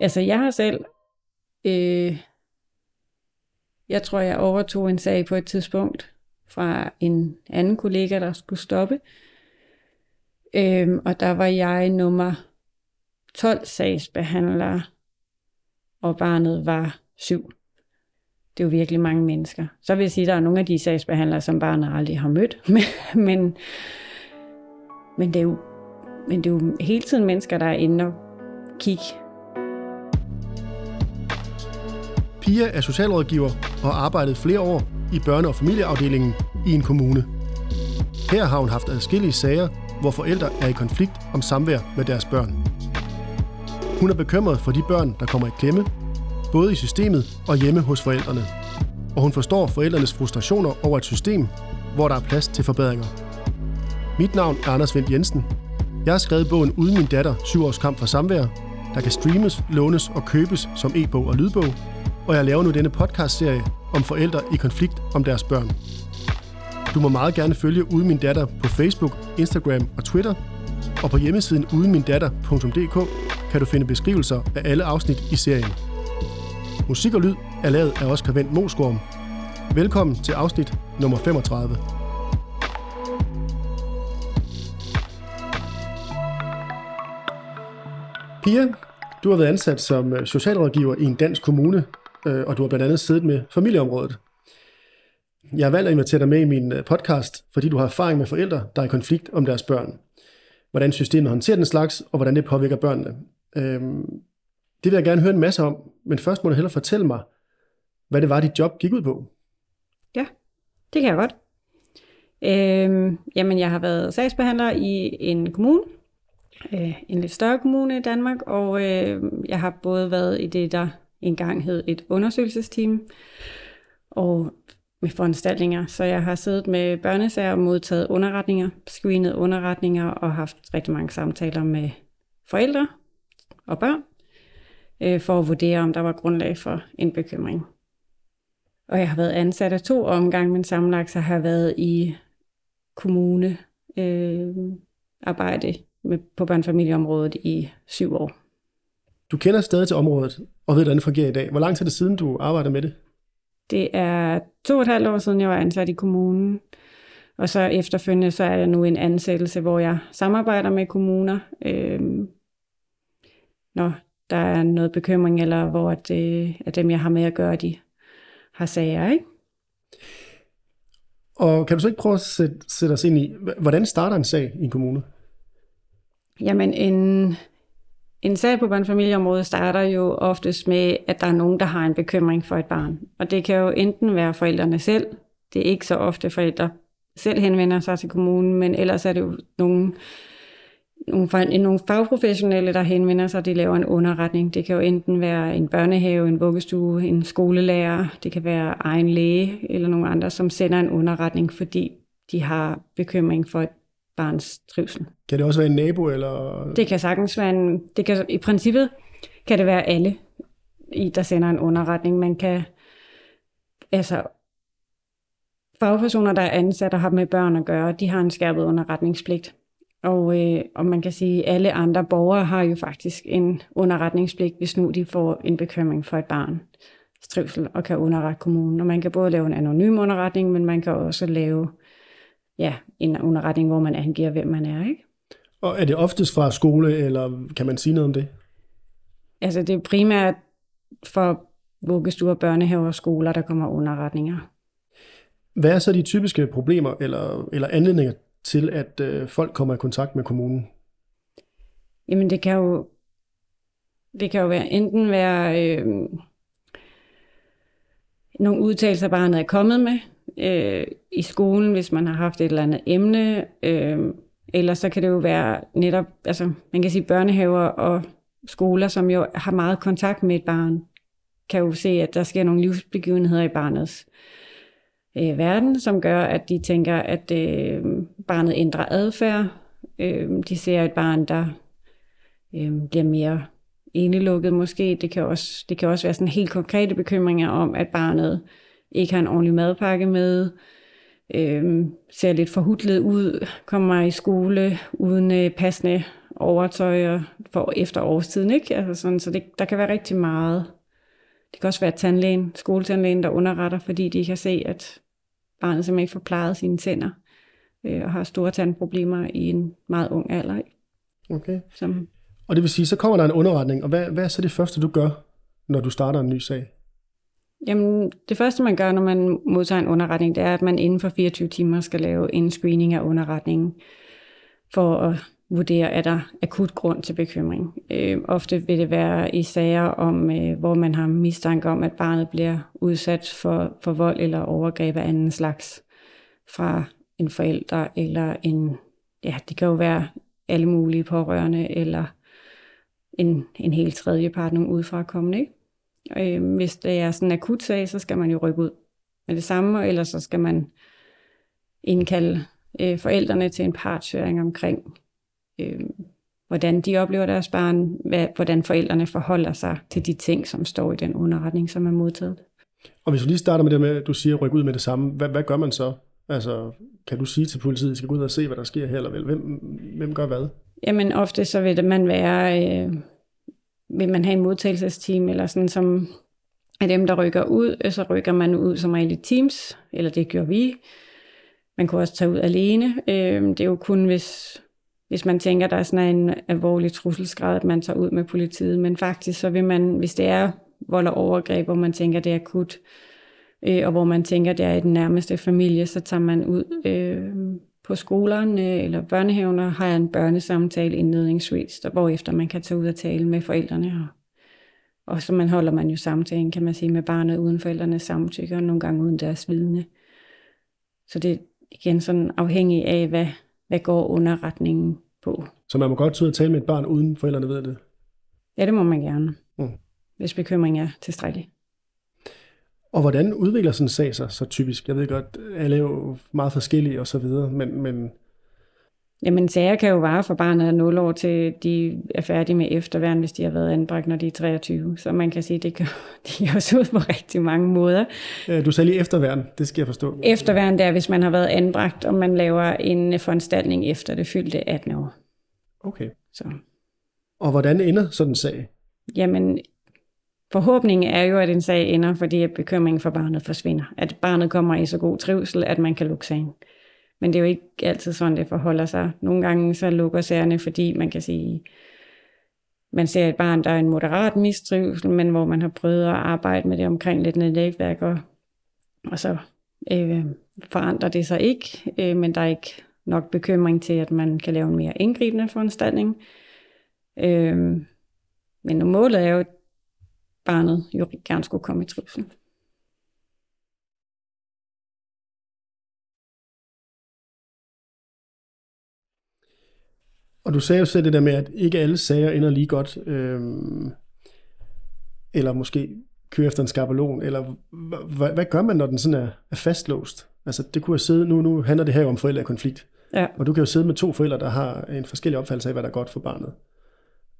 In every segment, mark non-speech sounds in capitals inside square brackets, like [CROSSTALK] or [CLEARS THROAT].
Altså, jeg har selv... Øh, jeg tror, jeg overtog en sag på et tidspunkt fra en anden kollega, der skulle stoppe. Øhm, og der var jeg nummer 12 sagsbehandler, og barnet var 7. Det er jo virkelig mange mennesker. Så vil jeg sige, at der er nogle af de sagsbehandlere, som barnet aldrig har mødt. [LAUGHS] Men, men, men, det, er jo, men det er jo hele tiden mennesker, der er inde og kigge. Pia er socialrådgiver og har arbejdet flere år i børne- og familieafdelingen i en kommune. Her har hun haft adskillige sager, hvor forældre er i konflikt om samvær med deres børn. Hun er bekymret for de børn, der kommer i klemme, både i systemet og hjemme hos forældrene. Og hun forstår forældrenes frustrationer over et system, hvor der er plads til forbedringer. Mit navn er Anders Vendt Jensen. Jeg har skrevet bogen Uden min datter, 7 års kamp for samvær, der kan streames, lånes og købes som e-bog og lydbog, og jeg laver nu denne podcast-serie om forældre i konflikt om deres børn. Du må meget gerne følge Uden Min Datter på Facebook, Instagram og Twitter, og på hjemmesiden udenmindatter.dk kan du finde beskrivelser af alle afsnit i serien. Musik og lyd er lavet af Oscar Vendt Mosgorm. Velkommen til afsnit nummer 35. Pia, du har været ansat som socialrådgiver i en dansk kommune, øh, og du har blandt andet siddet med familieområdet. Jeg har valgt at invitere dig med i min øh, podcast, fordi du har erfaring med forældre, der er i konflikt om deres børn. Hvordan systemet håndterer den slags, og hvordan det påvirker børnene. Øhm, det vil jeg gerne høre en masse om, men først må du hellere fortælle mig, hvad det var, dit job gik ud på. Ja, det kan jeg godt. Øhm, jamen, jeg har været sagsbehandler i en kommune, øh, en lidt større kommune i Danmark, og øh, jeg har både været i det, der engang hed et undersøgelsesteam, og med foranstaltninger. Så jeg har siddet med børnesager og modtaget underretninger, screenet underretninger og haft rigtig mange samtaler med forældre og børn, øh, for at vurdere, om der var grundlag for en bekymring. Og jeg har været ansat af to omgange, men sammenlagt så har jeg været i kommune øh, arbejde med, på børnefamilieområdet i syv år. Du kender stadig til området, og ved, hvordan det fungerer i dag. Hvor lang tid er det siden, du arbejder med det? Det er to og et halvt år siden, jeg var ansat i kommunen. Og så efterfølgende, så er jeg nu en ansættelse, hvor jeg samarbejder med kommuner, øh, når der er noget bekymring, eller hvor at, øh, at dem, jeg har med at gøre, de har sager, ikke? Og kan du så ikke prøve at sætte, sætte os ind i, hvordan starter en sag i en kommune? Jamen, en, en sag på børnefamilieområdet starter jo oftest med, at der er nogen, der har en bekymring for et barn. Og det kan jo enten være forældrene selv. Det er ikke så ofte forældre selv henvender sig til kommunen, men ellers er det jo nogle, nogle, nogle fagprofessionelle, der henvender sig, de laver en underretning. Det kan jo enten være en børnehave, en vuggestue, en skolelærer, det kan være egen læge eller nogle andre, som sender en underretning, fordi de har bekymring for et barns trivsel. Kan det også være en nabo? Eller? Det kan sagtens være en, det kan, i princippet kan det være alle, der sender en underretning. Man kan, altså, fagpersoner, der er ansat og har med børn at gøre, de har en skærpet underretningspligt. Og, øh, og man kan sige, at alle andre borgere har jo faktisk en underretningspligt, hvis nu de får en bekymring for et barn trivsel og kan underrette kommunen. Og man kan både lave en anonym underretning, men man kan også lave ja, en underretning, hvor man angiver, hvem man er. Ikke? Og er det oftest fra skole, eller kan man sige noget om det? Altså det er primært for vuggestuer, børnehaver og skoler, der kommer underretninger. Hvad er så de typiske problemer eller, eller anledninger til, at øh, folk kommer i kontakt med kommunen? Jamen det kan jo, det kan jo være, enten være øh, nogle udtalelser, barnet er kommet med, øh, i skolen, hvis man har haft et eller andet emne. Øh, eller så kan det jo være netop, altså man kan sige børnehaver og skoler, som jo har meget kontakt med et barn, kan jo se, at der sker nogle livsbegivenheder i barnets øh, verden, som gør, at de tænker, at øh, barnet ændrer adfærd. Øh, de ser et barn, der øh, bliver mere enelukket måske. Det kan, også, det kan også være sådan helt konkrete bekymringer om, at barnet ikke har en ordentlig madpakke med, øh, ser lidt forhudlet ud, kommer i skole uden øh, passende overtøj og for efter årstiden, ikke? Altså sådan, så det, der kan være rigtig meget. Det kan også være tandlægen, skoletandlægen, der underretter, fordi de kan se, at barnet simpelthen ikke får plejet sine tænder øh, og har store tandproblemer i en meget ung alder. Ikke? Okay. Som, Og det vil sige, så kommer der en underretning, og hvad, hvad er så det første, du gør, når du starter en ny sag? Jamen, det første, man gør, når man modtager en underretning, det er, at man inden for 24 timer skal lave en screening af underretningen, for at vurdere, er der akut grund til bekymring. Øh, ofte vil det være i sager, om, øh, hvor man har mistanke om, at barnet bliver udsat for, for vold eller overgreb af anden slags fra en forælder, eller en, ja, det kan jo være alle mulige pårørende, eller en, en helt tredje part, nogen udefra kommende. Ikke? Øh, hvis det er sådan en akut sag, så skal man jo rykke ud med det samme, og ellers så skal man indkalde øh, forældrene til en partshøring omkring, øh, hvordan de oplever deres barn, hvad, hvordan forældrene forholder sig til de ting, som står i den underretning, som er modtaget. Og hvis vi lige starter med det med, at du siger, rykke ud med det samme, hvad, hvad gør man så? Altså, kan du sige til politiet, at de skal gå ud og se, hvad der sker her, eller vel? Hvem, hvem gør hvad? Jamen ofte så vil det man være, øh, vil man have en modtagelsesteam, eller sådan som af dem, der rykker ud, så rykker man ud som regel i teams, eller det gør vi. Man kunne også tage ud alene. Øh, det er jo kun, hvis, hvis man tænker, der er sådan en alvorlig trusselsgrad, at man tager ud med politiet. Men faktisk, så vil man, hvis det er vold og overgreb, hvor man tænker, det er akut, øh, og hvor man tænker, det er i den nærmeste familie, så tager man ud øh, på skolerne eller børnehaven og har en børnesamtale indledningsvis, der, hvorefter man kan tage ud og tale med forældrene. Og, og så man holder man jo samtalen, kan man sige, med barnet uden forældrenes samtykke, og nogle gange uden deres vidne. Så det er igen sådan afhængig af, hvad, hvad går underretningen på. Så man må godt tage ud og tale med et barn, uden forældrene ved det? Ja, det må man gerne, Mm. hvis bekymringen er tilstrækkelig. Og hvordan udvikler sådan en sag sig så typisk? Jeg ved godt, alle er jo meget forskellige og så videre, men, men Jamen, sager kan jo vare fra barnet er 0 år til de er færdige med efterværn, hvis de har været anbragt, når de er 23. Så man kan sige, det kan, det kan også ud på rigtig mange måder. øh, du sagde lige efterværn, det skal jeg forstå. Efterværn det er, hvis man har været anbragt, og man laver en foranstaltning efter det fyldte 18 år. Okay. Så, Og hvordan ender sådan en sag? jamen, forhåbningen er jo, at en sag ender, fordi at bekymringen for barnet forsvinder. At barnet kommer i så god trivsel, at man kan lukke sagen. Men det er jo ikke altid sådan, det forholder sig. Nogle gange så lukker sagerne, fordi man kan sige, man ser et barn, der er en moderat mistrivsel, men hvor man har prøvet at arbejde med det omkring lidt netværk, og, og så øh, forandrer det sig ikke, øh, men der er ikke nok bekymring til, at man kan lave en mere indgribende foranstaltning. Øh, men målet er jo, barnet jo gerne skulle komme i trivsel. Og du sagde jo selv det der med, at ikke alle sager ender lige godt, øhm, eller måske kører efter en skabelon, eller h- h- hvad gør man, når den sådan er, er fastlåst? Altså det kunne jeg sidde, nu, nu handler det her jo om forældrekonflikt, Ja. og du kan jo sidde med to forældre, der har en forskellig opfattelse af, hvad der er godt for barnet.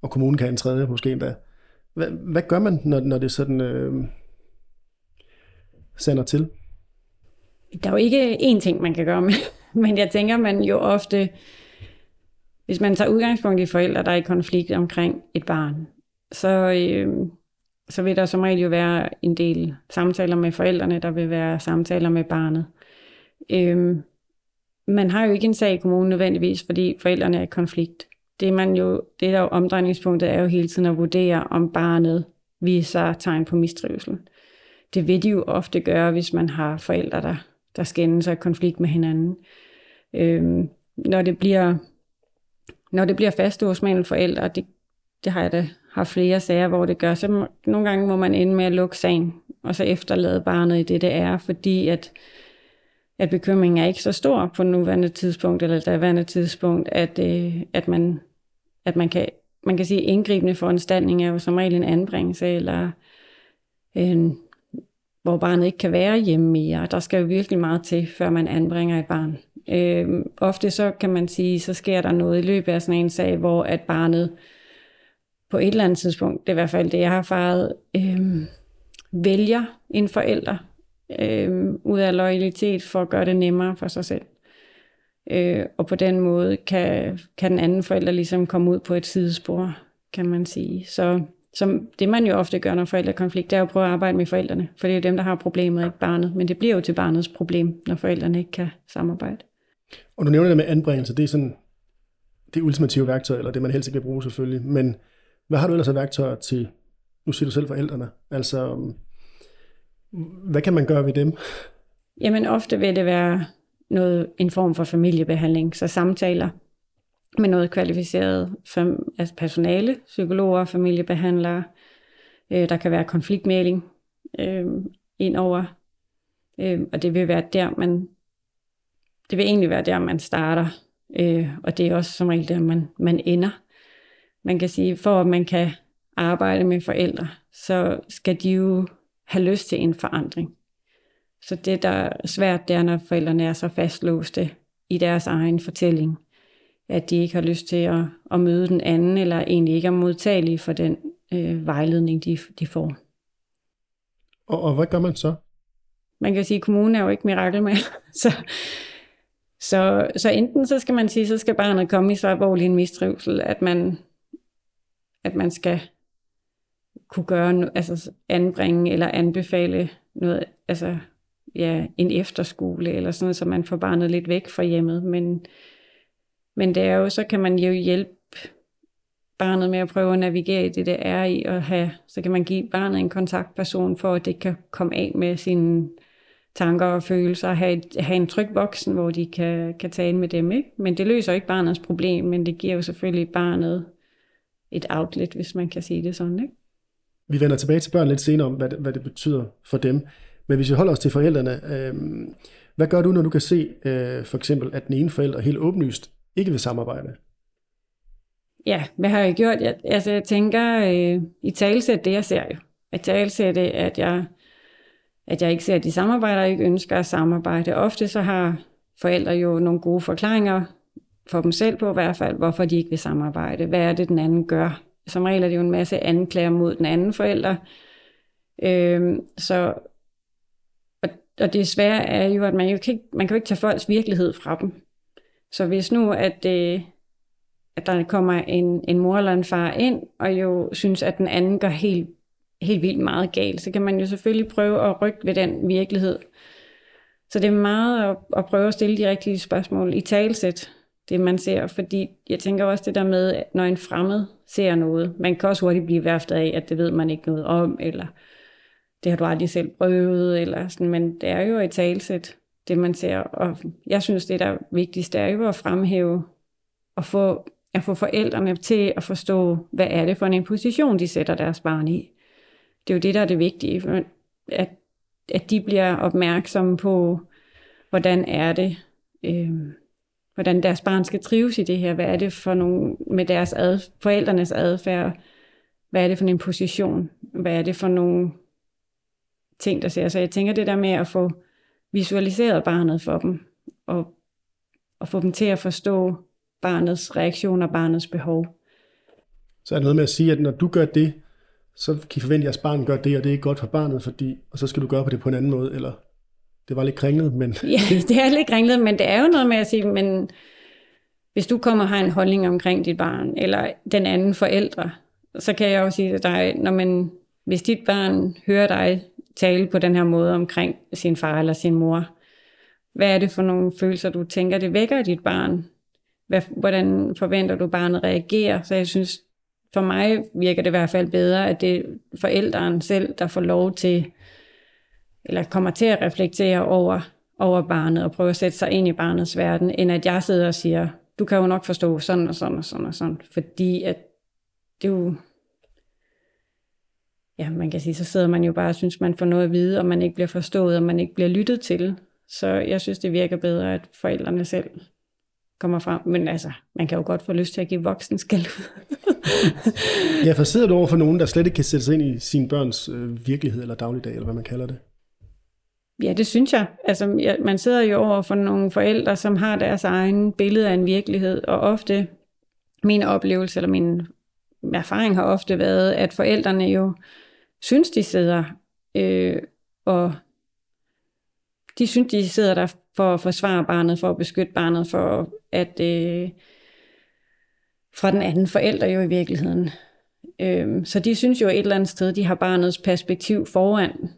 Og kommunen kan en tredje, måske endda. Hvad, hvad gør man, når, når det sådan øh, sender til? Der er jo ikke én ting, man kan gøre med, [LAUGHS] men jeg tænker, man jo ofte, hvis man tager udgangspunkt i forældre, der er i konflikt omkring et barn, så, øh, så vil der som regel jo være en del samtaler med forældrene, der vil være samtaler med barnet. Øh, man har jo ikke en sag i kommunen nødvendigvis, fordi forældrene er i konflikt. Det, man jo, det der jo omdrejningspunktet er jo hele tiden at vurdere, om barnet viser tegn på mistrivsel. Det vil de jo ofte gøre, hvis man har forældre, der, der skændes og konflikt med hinanden. Øhm, når det bliver når det bliver fastlåst mellem forældre, det, det har jeg da har flere sager, hvor det gør, så må, nogle gange må man ende med at lukke sagen, og så efterlade barnet i det, det er, fordi at, at bekymringen er ikke så stor på nuværende tidspunkt, eller daværende tidspunkt, at, øh, at, man, at man, kan, man kan sige, indgribende foranstaltning er jo som regel en anbringelse, eller en, hvor barnet ikke kan være hjemme mere. Der skal jo virkelig meget til, før man anbringer et barn. Øh, ofte så kan man sige, så sker der noget i løbet af sådan en sag, hvor at barnet på et eller andet tidspunkt, det er i hvert fald det, jeg har erfaret, øh, vælger en forælder øh, ud af loyalitet for at gøre det nemmere for sig selv. Øh, og på den måde kan, kan den anden forælder ligesom komme ud på et sidespor. kan man sige. Så som det man jo ofte gør, når forældre konflikt, det er at prøve at arbejde med forældrene, for det er jo dem, der har problemet, ikke barnet. Men det bliver jo til barnets problem, når forældrene ikke kan samarbejde. Og du nævner det med anbringelse, det er sådan det ultimative værktøj, eller det man helst ikke vil bruge selvfølgelig. Men hvad har du ellers af værktøjer til, nu siger du selv forældrene, altså hvad kan man gøre ved dem? Jamen ofte vil det være noget, en form for familiebehandling, så samtaler med noget kvalificeret altså personale, psykologer, familiebehandlere. Øh, der kan være konfliktmæling øh, indover, øh, og det vil være der, man det vil egentlig være der, man starter, øh, og det er også som regel der, man, man ender. Man kan sige, for at man kan arbejde med forældre, så skal de jo have lyst til en forandring. Så det, der er svært, det er, når forældrene er så fastlåste i deres egen fortælling, at de ikke har lyst til at, at møde den anden, eller egentlig ikke er modtagelige for den øh, vejledning, de, de får. Og, og hvad gør man så? Man kan sige, at kommunen er jo ikke mirakel med. [LAUGHS] så, så, så enten så skal man sige, så skal barnet komme i så alvorlig en mistrivsel, at man, at man skal kunne gøre, altså anbringe eller anbefale noget, altså ja, en efterskole eller sådan så man får barnet lidt væk fra hjemmet. Men, men det er jo, så kan man jo hjælpe barnet med at prøve at navigere i det, det er i, at have, så kan man give barnet en kontaktperson for, at det kan komme af med sine tanker og følelser, have, et, have en tryg voksen, hvor de kan, kan tale med dem. Ikke? Men det løser ikke barnets problem, men det giver jo selvfølgelig barnet et outlet, hvis man kan sige det sådan. Ikke? Vi vender tilbage til børn lidt senere om, hvad det, hvad det betyder for dem. Men hvis vi holder os til forældrene, øh, hvad gør du, når du kan se øh, for eksempel, at den ene forælder helt åbenlyst ikke vil samarbejde? Ja, hvad har jeg gjort? Jeg, altså, jeg tænker, øh, i talsæt det, jeg ser jo. I talsæt det, at jeg, at jeg ikke ser, at de samarbejder, og ikke ønsker at samarbejde. Ofte så har forældre jo nogle gode forklaringer for dem selv på i hvert fald, hvorfor de ikke vil samarbejde. Hvad er det, den anden gør? Som regel er det jo en masse anklager mod den anden forælder. Øh, så og det svære er jo, at man, jo kan, man kan jo ikke tage folks virkelighed fra dem. Så hvis nu, at, øh, at der kommer en, en mor eller en far ind, og jo synes, at den anden gør helt, helt vildt meget galt, så kan man jo selvfølgelig prøve at rykke ved den virkelighed. Så det er meget at, at prøve at stille de rigtige spørgsmål i talsæt, det man ser, fordi jeg tænker også det der med, at når en fremmed ser noget, man kan også hurtigt blive værftet af, at det ved man ikke noget om, eller det har du aldrig selv prøvet, eller sådan, men det er jo i talsæt, det man ser. Og jeg synes, det der er vigtigst, det er jo at fremhæve og få, at få forældrene til at forstå, hvad er det for en position, de sætter deres barn i. Det er jo det, der er det vigtige, at, at de bliver opmærksomme på, hvordan er det, øh, hvordan deres barn skal trives i det her, hvad er det for nogle, med deres ad, forældrenes adfærd, hvad er det for en position, hvad er det for nogle ting, der ser. Så jeg tænker det der med at få visualiseret barnet for dem, og, og få dem til at forstå barnets reaktion og barnets behov. Så er det noget med at sige, at når du gør det, så kan I forvente, at jeres barn gør det, og det er ikke godt for barnet, fordi, og så skal du gøre på det på en anden måde, eller det var lidt kringlet, men... [LAUGHS] ja, det er lidt kringlet, men det er jo noget med at sige, men hvis du kommer og har en holdning omkring dit barn, eller den anden forældre, så kan jeg jo sige til dig, når man, hvis dit barn hører dig tale på den her måde omkring sin far eller sin mor. Hvad er det for nogle følelser, du tænker, det vækker i dit barn? Hvad, hvordan forventer du, barnet reagerer? Så jeg synes, for mig virker det i hvert fald bedre, at det er forældrene selv, der får lov til, eller kommer til at reflektere over, over barnet og prøve at sætte sig ind i barnets verden, end at jeg sidder og siger, du kan jo nok forstå sådan og sådan og sådan og sådan, fordi at det er jo ja, man kan sige, så sidder man jo bare og synes, man får noget at vide, og man ikke bliver forstået, og man ikke bliver lyttet til. Så jeg synes, det virker bedre, at forældrene selv kommer frem. Men altså, man kan jo godt få lyst til at give voksen skæld [LAUGHS] ja, for sidder du over for nogen, der slet ikke kan sætte sig ind i sin børns øh, virkelighed eller dagligdag, eller hvad man kalder det? Ja, det synes jeg. Altså, ja, man sidder jo over for nogle forældre, som har deres egen billede af en virkelighed, og ofte, min oplevelse eller min erfaring har ofte været, at forældrene jo synes, de sidder øh, og de synes, de sidder der for at forsvare barnet, for at beskytte barnet, for at øh, fra den anden forælder jo i virkeligheden Øh, så de synes jo et eller andet sted, de har barnets perspektiv foran.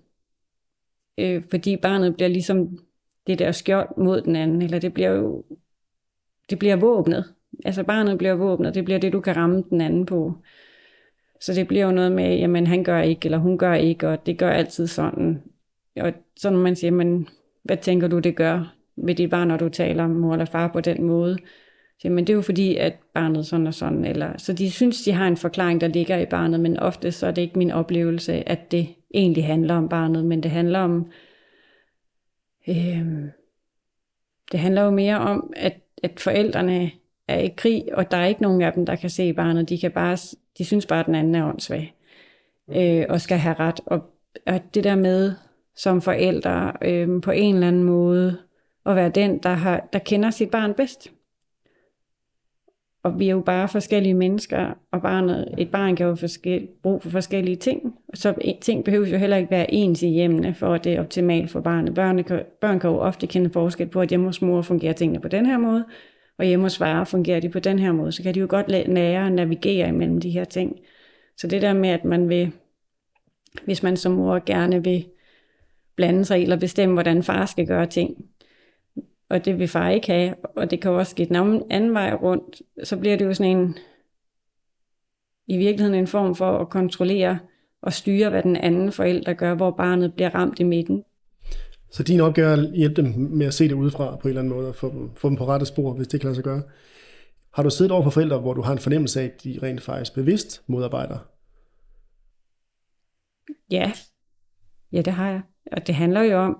Øh, fordi barnet bliver ligesom det der skjold mod den anden, eller det bliver jo det bliver våbnet. Altså barnet bliver våbnet, det bliver det, du kan ramme den anden på. Så det bliver jo noget med, jamen han gør ikke, eller hun gør ikke, og det gør altid sådan. Og så når man siger, men hvad tænker du, det gør ved dit barn, når du taler om mor eller far på den måde? Så, men det er jo fordi, at barnet sådan og sådan. Eller, så de synes, de har en forklaring, der ligger i barnet, men ofte så er det ikke min oplevelse, at det egentlig handler om barnet, men det handler om, øh, det handler jo mere om, at, at forældrene er i krig, og der er ikke nogen af dem, der kan se barnet. De, kan bare, de synes bare, at den anden er åndssvag, øh, og skal have ret. Og, og det der med, som forældre, øh, på en eller anden måde, at være den, der, har, der kender sit barn bedst. Og vi er jo bare forskellige mennesker, og barnet, et barn kan jo forskel, brug for forskellige ting. Så ting behøver jo heller ikke være ens i hjemmene, for at det er optimalt for barnet. Børn kan, børn kan jo ofte kende forskel på, at hjemme hos mor fungerer tingene på den her måde, og hjemme hos varer fungerer de på den her måde. Så kan de jo godt lære at navigere imellem de her ting. Så det der med, at man vil, hvis man som mor gerne vil blande sig i eller bestemme, hvordan far skal gøre ting, og det vil far ikke have, og det kan også ske den anden vej rundt, så bliver det jo sådan en, i virkeligheden en form for at kontrollere og styre, hvad den anden forælder gør, hvor barnet bliver ramt i midten. Så din opgave er at hjælpe dem med at se det udefra på en eller anden måde, og få dem, få dem på rette spor, hvis det kan lade sig gøre. Har du siddet over for forældre, hvor du har en fornemmelse af, at de rent faktisk bevidst modarbejder? Ja, ja det har jeg. Og det handler jo om,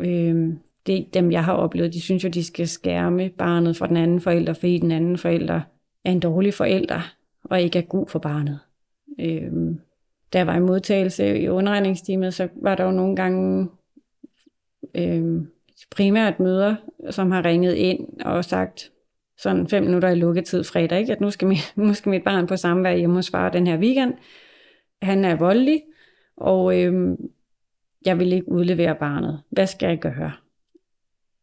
øh, det, dem jeg har oplevet, de synes jo, de skal skærme barnet fra den anden forælder, fordi den anden forælder er en dårlig forælder, og ikke er god for barnet. Øh, da jeg var i modtagelse i underregningsteamet, så var der jo nogle gange øhm, primært møder, som har ringet ind og sagt, sådan fem minutter i lukketid fredag, ikke? at nu skal, mit, nu skal mit barn på samvær hjemme hos far den her weekend. Han er voldelig, og øh, jeg vil ikke udlevere barnet. Hvad skal jeg gøre?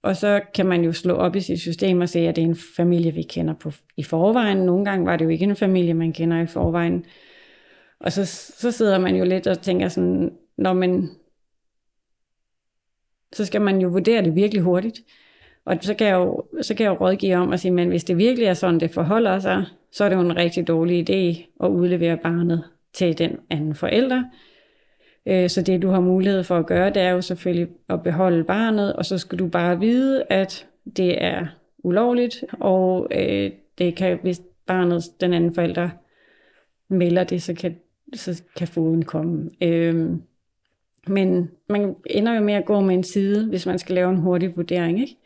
Og så kan man jo slå op i sit system og se, at det er en familie, vi kender på i forvejen. Nogle gange var det jo ikke en familie, man kender i forvejen. Og så, så sidder man jo lidt og tænker sådan, når man, så skal man jo vurdere det virkelig hurtigt. Og så kan jeg jo, så kan jeg jo rådgive om at sige, men hvis det virkelig er sådan, det forholder sig, så er det jo en rigtig dårlig idé at udlevere barnet til den anden forælder. Øh, så det, du har mulighed for at gøre, det er jo selvfølgelig at beholde barnet, og så skal du bare vide, at det er ulovligt, og øh, det kan, hvis barnet, den anden forælder, melder det, så kan, så kan foden komme. Øh, men man ender jo med at gå med en side, hvis man skal lave en hurtig vurdering. Ikke?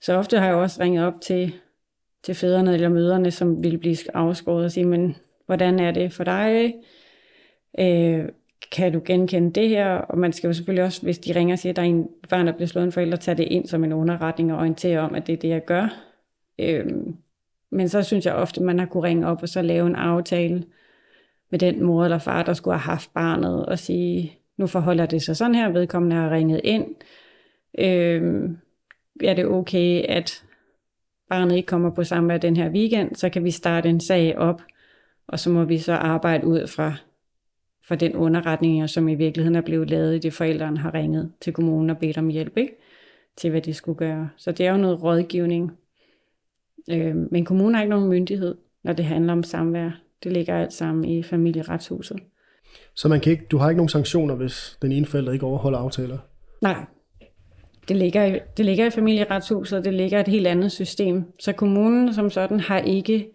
Så ofte har jeg også ringet op til, til fædrene eller møderne, som vil blive afskåret og sige, men hvordan er det for dig? Øh, kan du genkende det her? Og man skal jo selvfølgelig også, hvis de ringer og siger, at der er en barn, der bliver slået en forælder, tage det ind som en underretning og orientere om, at det er det, jeg gør. Øh, men så synes jeg ofte, at man har kunne ringe op og så lave en aftale med den mor eller far, der skulle have haft barnet, og sige, nu forholder det sig sådan her, vedkommende har ringet ind. Øh, er det okay, at barnet ikke kommer på samvær den her weekend, så kan vi starte en sag op, og så må vi så arbejde ud fra for den underretning, som i virkeligheden er blevet lavet i det, forældrene har ringet til kommunen og bedt om hjælp ikke? til, hvad de skulle gøre. Så det er jo noget rådgivning. Øh, men kommunen har ikke nogen myndighed, når det handler om samvær. Det ligger alt sammen i familieretshuset. Så man kan ikke, du har ikke nogen sanktioner, hvis den ene forælder ikke overholder aftaler? Nej. Det ligger, det ligger i familieretshuset, og det ligger et helt andet system. Så kommunen som sådan har ikke,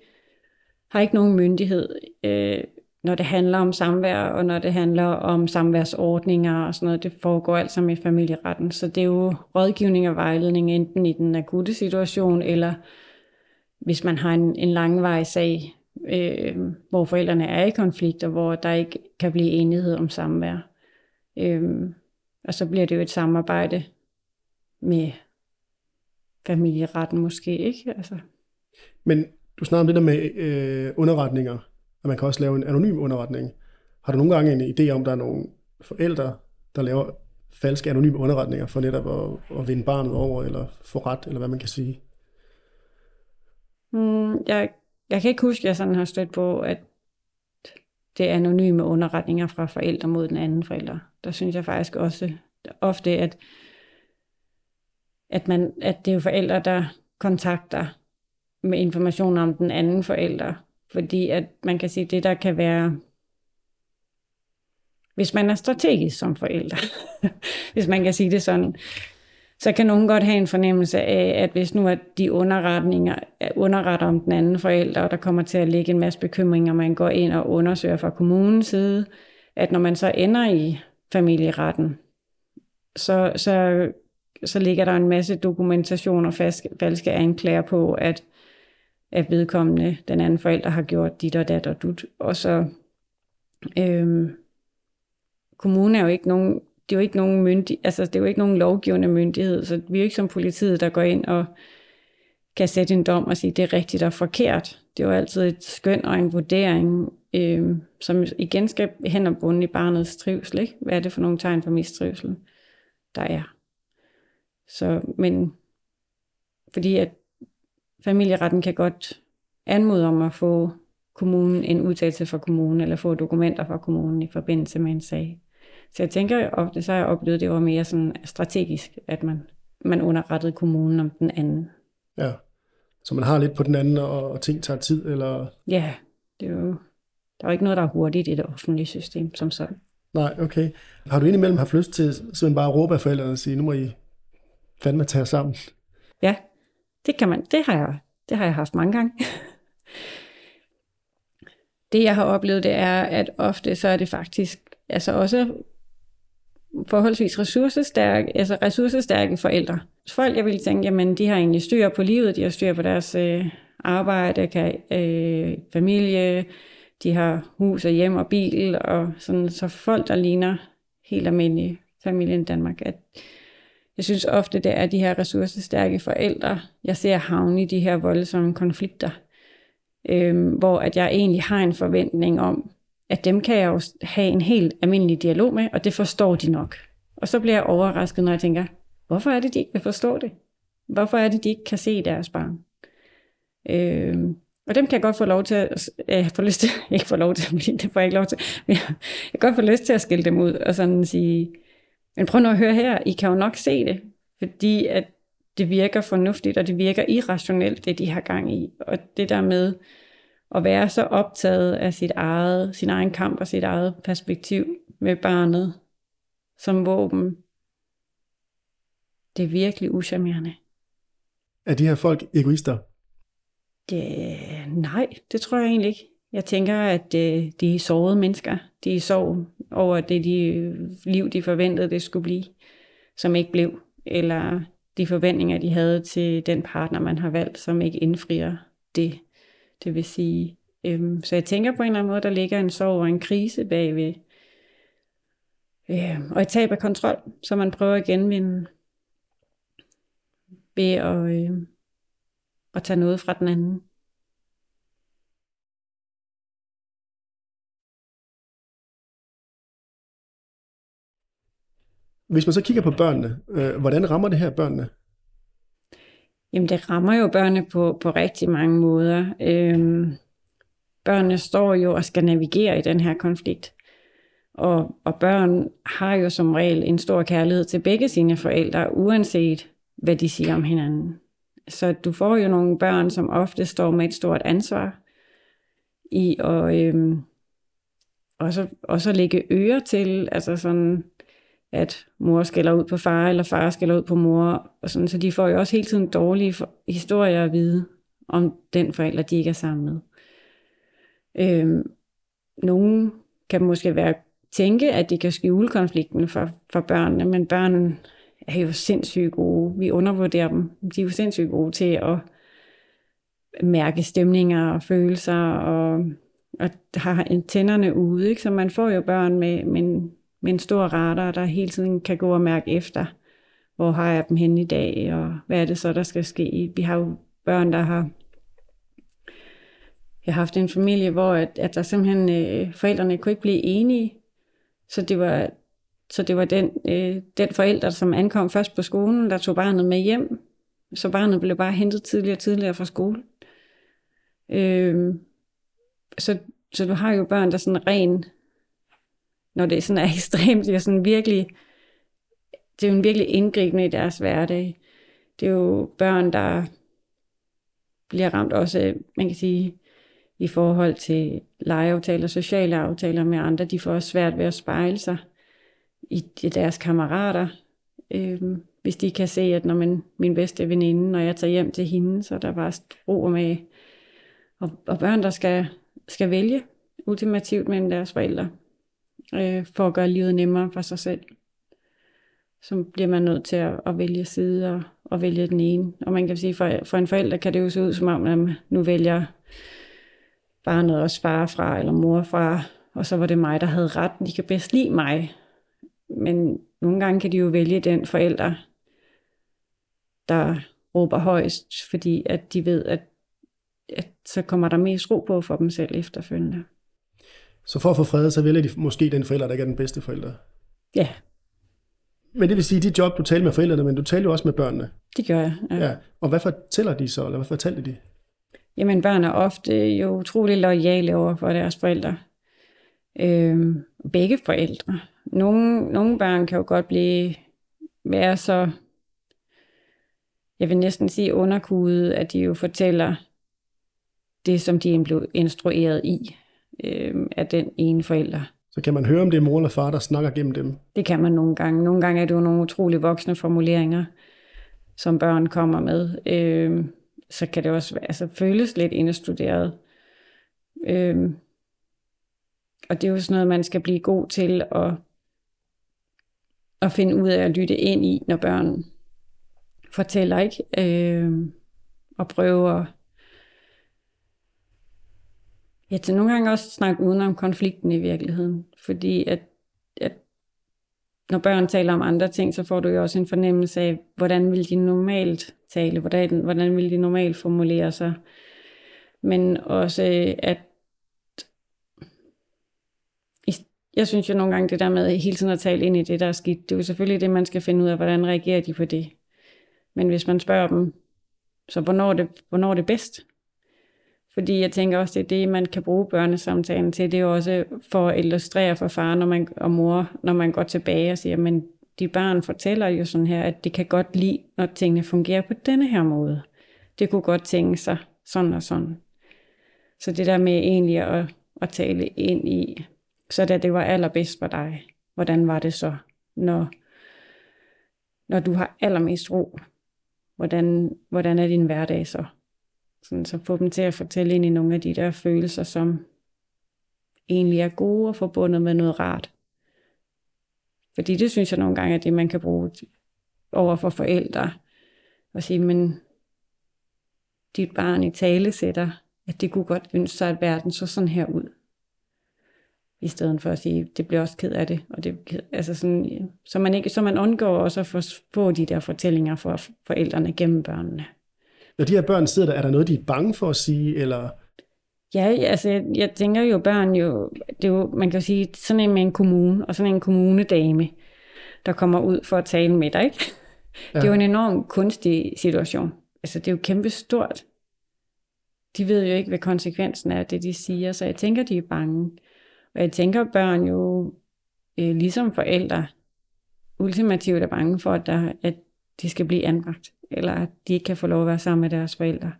har ikke nogen myndighed. Øh, når det handler om samvær, og når det handler om samværsordninger og sådan noget, det foregår alt sammen i familieretten. Så det er jo rådgivning og vejledning, enten i den akutte situation, eller hvis man har en, en langvarig sag, øh, hvor forældrene er i konflikt, og hvor der ikke kan blive enighed om samvær. Øh, og så bliver det jo et samarbejde med familieretten måske, ikke? Altså. Men du snakker om det der med øh, underretninger og man kan også lave en anonym underretning. Har du nogle gange en idé om, der er nogle forældre, der laver falske anonyme underretninger for netop at, at vinde barnet over, eller få ret, eller hvad man kan sige? Mm, jeg, jeg kan ikke huske, at jeg sådan har stødt på, at det er anonyme underretninger fra forældre mod den anden forælder. Der synes jeg faktisk også ofte, at, at, man, at det er jo forældre, der kontakter med information om den anden forælder. Fordi at man kan sige, det der kan være, hvis man er strategisk som forælder, [LAUGHS] hvis man kan sige det sådan, så kan nogen godt have en fornemmelse af, at hvis nu at de underretninger øh, underretter om den anden forælder, og der kommer til at ligge en masse bekymringer, man går ind og undersøger fra kommunens side, at når man så ender i familieretten, så, så, så ligger der en masse dokumentation og falske anklager på, at, at vedkommende, den anden forælder, har gjort dit og dat og dut. Og så, øhm, kommunen er jo ikke nogen det er jo ikke nogen myndig, altså det er jo ikke nogen lovgivende myndighed, så vi er jo ikke som politiet, der går ind og kan sætte en dom og sige, det er rigtigt og forkert. Det er jo altid et skøn og en vurdering, øh, som igen skal hen og bunde i barnets trivsel. Ikke? Hvad er det for nogle tegn for mistrivsel, der er? Så, men fordi at familieretten kan godt anmode om at få kommunen en udtalelse fra kommunen, eller få dokumenter fra kommunen i forbindelse med en sag. Så jeg tænker ofte, så har jeg oplevet, at det var mere sådan strategisk, at man, man underrettede kommunen om den anden. Ja, så man har lidt på den anden, og, og ting tager tid, eller? Ja, det er jo, der er jo ikke noget, der er hurtigt i det offentlige system som sådan. Nej, okay. Har du indimellem haft lyst til simpelthen bare at råbe af forældrene og sige, nu må I fandme tage sammen? Ja, det kan man. Det har jeg, det har jeg haft mange gange. [LAUGHS] det jeg har oplevet, det er, at ofte så er det faktisk altså også forholdsvis ressourcestærke, altså ressourcestærke forældre. Folk, jeg ville tænke, jamen de har egentlig styr på livet, de har styr på deres øh, arbejde, kan, øh, familie, de har hus og hjem og bil, og sådan, så folk, der ligner helt almindelige familien i Danmark, at jeg synes ofte, det er de her ressourcestærke forældre, jeg ser havne i de her voldsomme konflikter, øh, hvor at jeg egentlig har en forventning om, at dem kan jeg jo have en helt almindelig dialog med, og det forstår de nok. Og så bliver jeg overrasket, når jeg tænker, hvorfor er det, de ikke vil forstå det? Hvorfor er det, de ikke kan se deres barn? Øh, og dem kan jeg godt få lov til at, øh, få lyst til, [LAUGHS] ikke få lov til, fordi det får jeg ikke lov til, [LAUGHS] men jeg, jeg kan godt få lyst til at skille dem ud, og sådan sige, men prøv nu at høre her, I kan jo nok se det, fordi at det virker fornuftigt, og det virker irrationelt, det de har gang i. Og det der med, at være så optaget af sit eget, sin egen kamp og sit eget perspektiv med barnet som våben, det er virkelig uschammerende. Er de her folk egoister? Det, nej, det tror jeg egentlig ikke. Jeg tænker, at øh, de er sårede mennesker. De er sorg over det de liv, de forventede, det skulle blive, som ikke blev. Eller de forventninger, de havde til den partner, man har valgt, som ikke indfrier det. Det vil sige, øhm, så jeg tænker på en eller anden måde, der ligger en sorg og en krise bagved. Øhm, og et tab af kontrol, så man prøver at genvinde ved at, øhm, at tage noget fra den anden. Hvis man så kigger på børnene, øh, hvordan rammer det her børnene? Jamen det rammer jo børnene på, på rigtig mange måder. Øhm, børnene står jo og skal navigere i den her konflikt. Og, og børn har jo som regel en stor kærlighed til begge sine forældre, uanset hvad de siger om hinanden. Så du får jo nogle børn, som ofte står med et stort ansvar i at øhm, også, også lægge øre til, altså sådan, at mor skælder ud på far, eller far skælder ud på mor, og sådan, så de får jo også hele tiden dårlige historier at vide om den forælder, de ikke er sammen med. Øhm, nogen kan måske være tænke, at de kan skjule konflikten for, for børnene, men børn er jo sindssygt gode. Vi undervurderer dem. De er jo sindssygt gode til at mærke stemninger og følelser og, og har antennerne ude. Ikke? Så man får jo børn med, med med en stor radar, der hele tiden kan gå og mærke efter, hvor har jeg dem hen i dag, og hvad er det så, der skal ske. Vi har jo børn, der har jeg har haft en familie, hvor at, at der simpelthen øh, forældrene kunne ikke blive enige. Så det var, så det var den, øh, den forælder, som ankom først på skolen, der tog barnet med hjem. Så barnet blev bare hentet tidligere og tidligere fra skole. Øh, så så du har jo børn, der sådan ren, når det sådan er [LAUGHS] ekstremt, det er sådan virkelig, det er jo en virkelig indgribende i deres hverdag. Det er jo børn, der bliver ramt også, man kan sige, i forhold til legeaftaler, sociale aftaler med andre. De får også svært ved at spejle sig i, i deres kammerater. Øhm, hvis de kan se, at når man, min bedste veninde, når jeg tager hjem til hende, så er der bare ro med, og, og børn, der skal, skal vælge ultimativt mellem deres forældre, øh, for at gøre livet nemmere for sig selv. Så bliver man nødt til at, at vælge side og, og vælge den ene. Og man kan sige, for, for en forælder kan det jo se ud som om, at nu vælger barnet også far fra eller mor fra, og så var det mig, der havde ret. De kan bedst lide mig. Men nogle gange kan de jo vælge den forælder, der råber højst, fordi at de ved, at, at så kommer der mest ro på for dem selv efterfølgende. Så for at få fred, så vælger de måske den forælder, der ikke er den bedste forælder? Ja. Men det vil sige, at dit job, du taler med forældrene, men du taler jo også med børnene. Det gør jeg, ja. ja. Og hvad fortæller de så, eller hvad fortalte de? Jamen, børn er ofte jo utrolig lojale over for deres forældre. Øhm, begge forældre. Nogle, nogle børn kan jo godt blive være så, jeg vil næsten sige underkudet, at de jo fortæller det, som de er blevet instrueret i øhm, af den ene forælder. Så kan man høre, om det er mor eller far, der snakker gennem dem? Det kan man nogle gange. Nogle gange er det jo nogle utrolig voksne formuleringer, som børn kommer med. Øhm, så kan det også altså, føles lidt indestuderet. Øhm, og det er jo sådan noget, man skal blive god til at, at finde ud af at lytte ind i, når børn fortæller, ikke? Øhm, og prøve at Ja, til nogle gange også snakke uden om konflikten i virkeligheden. Fordi at, at når børn taler om andre ting, så får du jo også en fornemmelse af, hvordan vil de normalt tale, hvordan, hvordan vil de normalt formulere sig. Men også at jeg synes jo nogle gange, det der med hele tiden at tale ind i det, der er skidt, det er jo selvfølgelig det, man skal finde ud af, hvordan reagerer de på det. Men hvis man spørger dem, så hvornår er det, hvornår er det bedst? Fordi jeg tænker også, det er det, man kan bruge børnesamtalen til. Det er jo også for at illustrere for far når man, og mor, når man går tilbage og siger, men de børn fortæller jo sådan her, at det kan godt lide, når tingene fungerer på denne her måde. Det kunne godt tænke sig sådan og sådan. Så det der med egentlig at, at tale ind i, så da det var allerbedst for dig, hvordan var det så, når, når du har allermest ro? Hvordan, hvordan er din hverdag så? Sådan, så få dem til at fortælle ind i nogle af de der følelser, som egentlig er gode og forbundet med noget rart. Fordi det synes jeg nogle gange er det, man kan bruge over for forældre. Og sige, men dit barn i tale sætter, at det kunne godt ønske sig, at verden så sådan her ud. I stedet for at sige, det bliver også ked af det. Og det altså sådan, så, man ikke, så man undgår også at få de der fortællinger for forældrene gennem børnene. Når de her børn sidder der, er der noget, de er bange for at sige, eller... Ja, altså jeg, jeg tænker jo, børn jo, det er jo, man kan jo sige, sådan en med en kommune, og sådan en kommunedame, der kommer ud for at tale med dig, ikke? Ja. Det er jo en enorm kunstig situation. Altså det er jo kæmpe stort. De ved jo ikke, hvad konsekvensen er af det, de siger, så jeg tænker, de er bange. Og jeg tænker, børn jo, øh, ligesom forældre, ultimativt er bange for, at, der, at de skal blive anbragt eller at de ikke kan få lov at være sammen med deres forældre.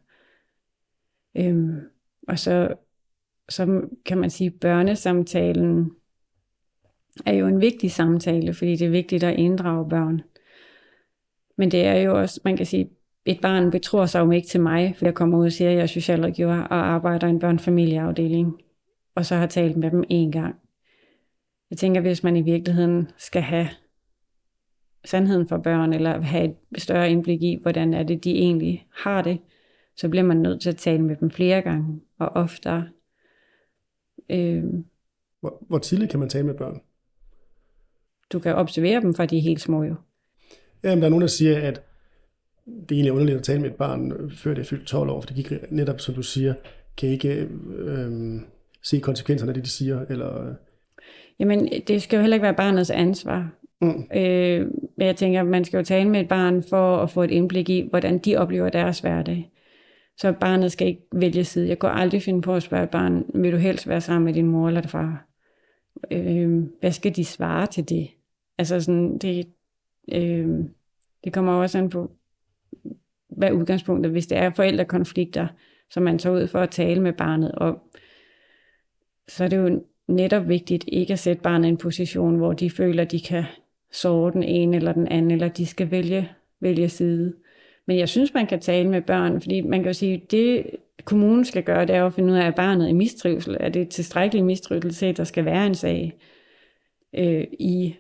Øhm, og så, så kan man sige, at børnesamtalen er jo en vigtig samtale, fordi det er vigtigt at inddrage børn. Men det er jo også, man kan sige, et barn betror sig jo ikke til mig, for jeg kommer ud og siger, at jeg er socialrådgiver og arbejder i en børnefamilieafdeling, og så har talt med dem en gang. Jeg tænker, hvis man i virkeligheden skal have sandheden for børn, eller have et større indblik i, hvordan er det, de egentlig har det, så bliver man nødt til at tale med dem flere gange og oftere. Øh, hvor, hvor tidligt kan man tale med børn? Du kan observere dem, fra de er helt små jo. Jamen, der er nogen, der siger, at det er egentlig underligt at tale med et barn, før det er fyldt 12 år, for det gik netop, som du siger, kan ikke øh, se konsekvenserne af det, de siger, eller... Jamen, det skal jo heller ikke være barnets ansvar. Mm. Øh, jeg tænker, man skal jo tale med et barn for at få et indblik i, hvordan de oplever deres hverdag. Så barnet skal ikke vælge side. Jeg kunne aldrig finde på at spørge et barn, vil du helst være sammen med din mor eller din far? Øh, hvad skal de svare til det? Altså sådan, det, øh, det kommer også an på, hvad udgangspunktet, hvis det er forældrekonflikter, som man tager ud for at tale med barnet om, så er det jo netop vigtigt ikke at sætte barnet i en position, hvor de føler, de kan såre den ene eller den anden, eller de skal vælge, vælge side. Men jeg synes, man kan tale med børn, fordi man kan jo sige, det kommunen skal gøre, det er at finde ud af, at barnet er i mistrivsel. Er det tilstrækkelig mistrivsel til, at der skal være en sag øh, i,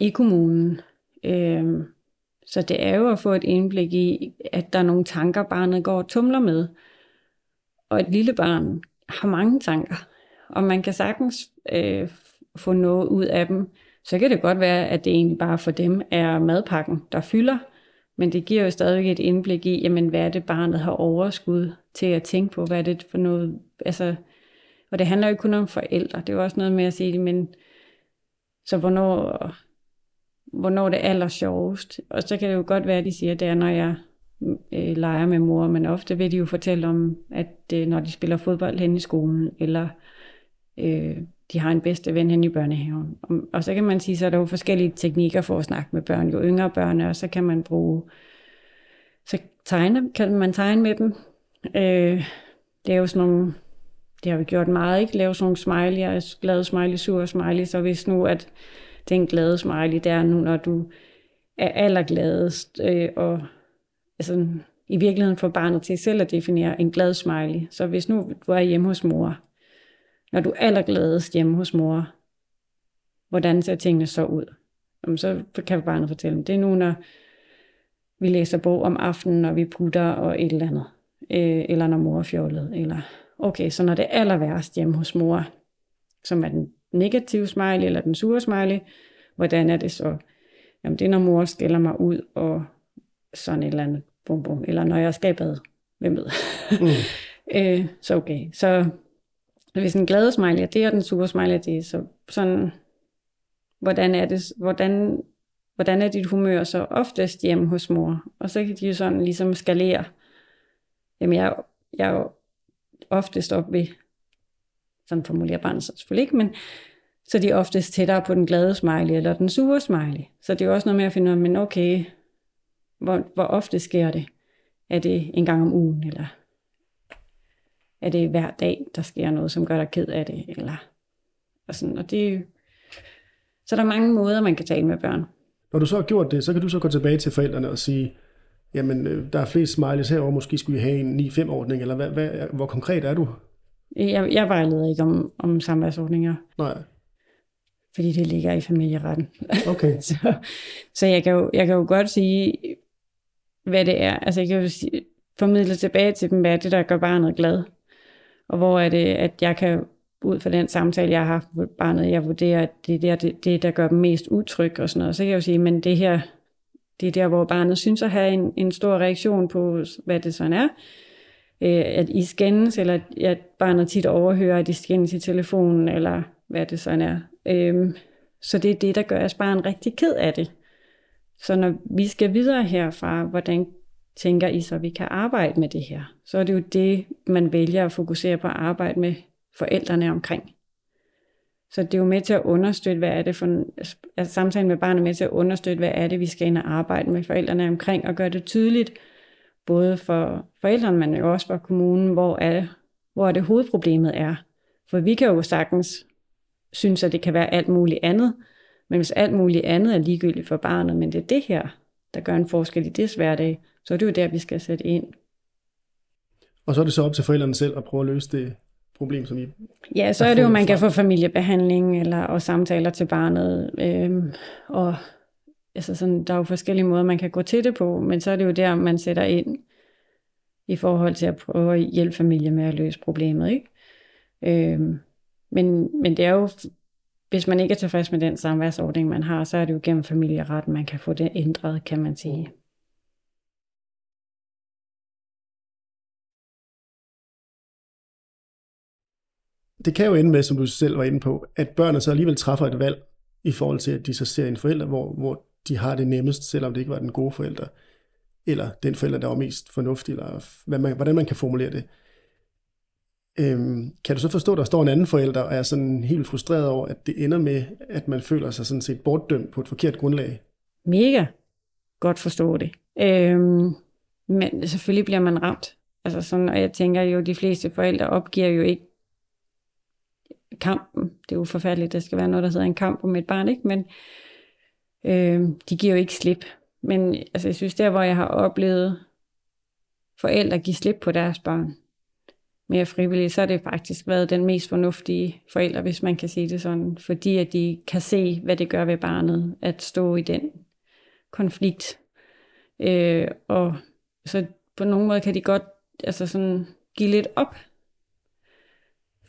i kommunen? Øh, så det er jo at få et indblik i, at der er nogle tanker, barnet går og tumler med. Og et lille barn har mange tanker, og man kan sagtens øh, få noget ud af dem. Så kan det godt være, at det egentlig bare for dem er madpakken, der fylder, men det giver jo stadigvæk et indblik i, jamen, hvad er det, barnet har overskud til at tænke på, hvad er det for noget, altså, og det handler jo ikke kun om forældre, det er jo også noget med at sige, men så hvornår, hvornår det er aller sjovest. Og så kan det jo godt være, at de siger, at det er, når jeg øh, leger med mor, men ofte vil de jo fortælle om, at øh, når de spiller fodbold hen i skolen, eller øh, de har en bedste ven hen i børnehaven. Og, så kan man sige, så er der jo forskellige teknikker for at snakke med børn. Jo yngre børn er, så kan man bruge, så tegne, kan man tegne med dem. Øh, lave er jo sådan nogle, det har vi gjort meget, ikke? Lave sådan nogle smiley, glade smiley, sur smiley, så hvis nu, at den glade smiley, der er nu, når du er allergladest, øh, og altså, i virkeligheden får barnet til selv at definere en glad smiley. Så hvis nu du er hjemme hos mor, når du er allergladest hjemme hos mor, hvordan ser tingene så ud? Jamen, så kan barnet fortælle, det er nu, når vi læser bog om aftenen, og vi putter og et eller andet. Øh, eller når mor er fjollet. Eller, okay, så når det er aller værst hjemme hos mor, som er den negative smiley eller den sure smiley, hvordan er det så? Jamen, det er, når mor skælder mig ud, og sådan et eller andet bum bum. Eller når jeg skal bade. Hvem ved? Mm. [LAUGHS] øh, så okay. Så hvis en glad smiley er det, og den sure smiley er det, så sådan, hvordan er det, hvordan, hvordan er dit humør så oftest hjemme hos mor? Og så kan de jo sådan ligesom skalere. Jamen, jeg, jeg er jo oftest op ved, sådan formulerer barnet så selvfølgelig ikke, men så de er oftest tættere på den glade smiley eller den sure smiley. Så det er jo også noget med at finde ud af, men okay, hvor, hvor ofte sker det? Er det en gang om ugen, eller er det hver dag, der sker noget, som gør dig ked af det? Eller, og, sådan, og det, så der er mange måder, man kan tale med børn. Når du så har gjort det, så kan du så gå tilbage til forældrene og sige, jamen, øh, der er flest smileys herovre, måske skulle vi have en 9-5-ordning, eller hvad, hvad, hvor konkret er du? Jeg, jeg vejleder ikke om, om samværsordninger. Nej. Fordi det ligger i familieretten. Okay. [LAUGHS] så så jeg, kan jo, jeg kan jo godt sige, hvad det er. Altså jeg kan jo sige, formidle tilbage til dem, hvad er det, der gør barnet glad. Og hvor er det, at jeg kan ud fra den samtale, jeg har haft med barnet, jeg vurderer, at det er der, det, det, der gør dem mest utryg og sådan noget. Så kan jeg jo sige, men det her, det er der, hvor barnet synes at have en, en stor reaktion på, hvad det sådan er. Øh, at I skændes, eller at barnet tit overhører, at de skændes i telefonen, eller hvad det sådan er. Øh, så det er det, der gør os barn rigtig ked af det. Så når vi skal videre herfra, hvordan tænker I så, at vi kan arbejde med det her? Så er det jo det, man vælger at fokusere på at arbejde med forældrene omkring. Så det er jo med til at understøtte, hvad er det for altså samtalen med barnet er med til at understøtte, hvad er det, vi skal ind og arbejde med forældrene omkring, og gøre det tydeligt, både for forældrene, men jo også for kommunen, hvor er, hvor er det hovedproblemet er. For vi kan jo sagtens synes, at det kan være alt muligt andet, men hvis alt muligt andet er ligegyldigt for barnet, men det er det her, der gør en forskel i dets hverdag, så er det jo der, vi skal sætte ind. Og så er det så op til forældrene selv at prøve at løse det problem, som I... Ja, så er det jo, man kan få familiebehandling eller, og samtaler til barnet. Øhm, og altså sådan, der er jo forskellige måder, man kan gå til det på, men så er det jo der, man sætter ind i forhold til at prøve at hjælpe familien med at løse problemet. Ikke? Øhm, men, men det er jo, hvis man ikke er tilfreds med den samværsordning, man har, så er det jo gennem familieretten, man kan få det ændret, kan man sige. Det kan jo ende med, som du selv var inde på, at børnene så alligevel træffer et valg i forhold til, at de så ser en forælder, hvor, hvor de har det nemmest, selvom det ikke var den gode forælder. eller den forælder, der var mest fornuftig, eller hvad man, hvordan man kan formulere det. Øhm, kan du så forstå, at der står en anden forælder og er sådan helt frustreret over, at det ender med, at man føler sig sådan set bortdømt på et forkert grundlag? Mega godt forstå det. Øhm, men selvfølgelig bliver man ramt. Altså sådan, og jeg tænker jo, de fleste forældre opgiver jo ikke kampen. Det er jo forfærdeligt, der skal være noget, der hedder en kamp om et barn, ikke? Men øh, de giver jo ikke slip. Men altså, jeg synes, der hvor jeg har oplevet forældre give slip på deres børn mere frivilligt, så har det faktisk været den mest fornuftige forældre, hvis man kan sige det sådan. Fordi at de kan se, hvad det gør ved barnet, at stå i den konflikt. Øh, og så på nogen måde kan de godt altså sådan, give lidt op,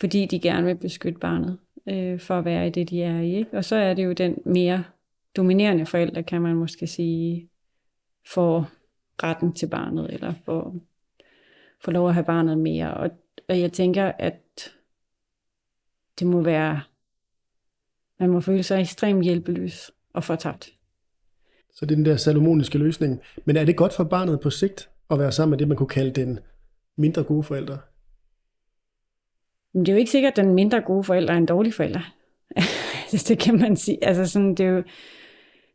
fordi de gerne vil beskytte barnet øh, for at være i det, de er i. Ikke? Og så er det jo den mere dominerende forældre, kan man måske sige, for retten til barnet, eller for, for lov at have barnet mere. Og, og jeg tænker, at det må være, man må føle sig ekstremt hjælpeløs og fortabt. Så det er den der salomoniske løsning. Men er det godt for barnet på sigt at være sammen med det, man kunne kalde den mindre gode forældre? Men det er jo ikke sikkert, at den mindre gode forælder er en dårlig forælder. [LAUGHS] Altså, det kan man sige. Altså sådan, det, er jo,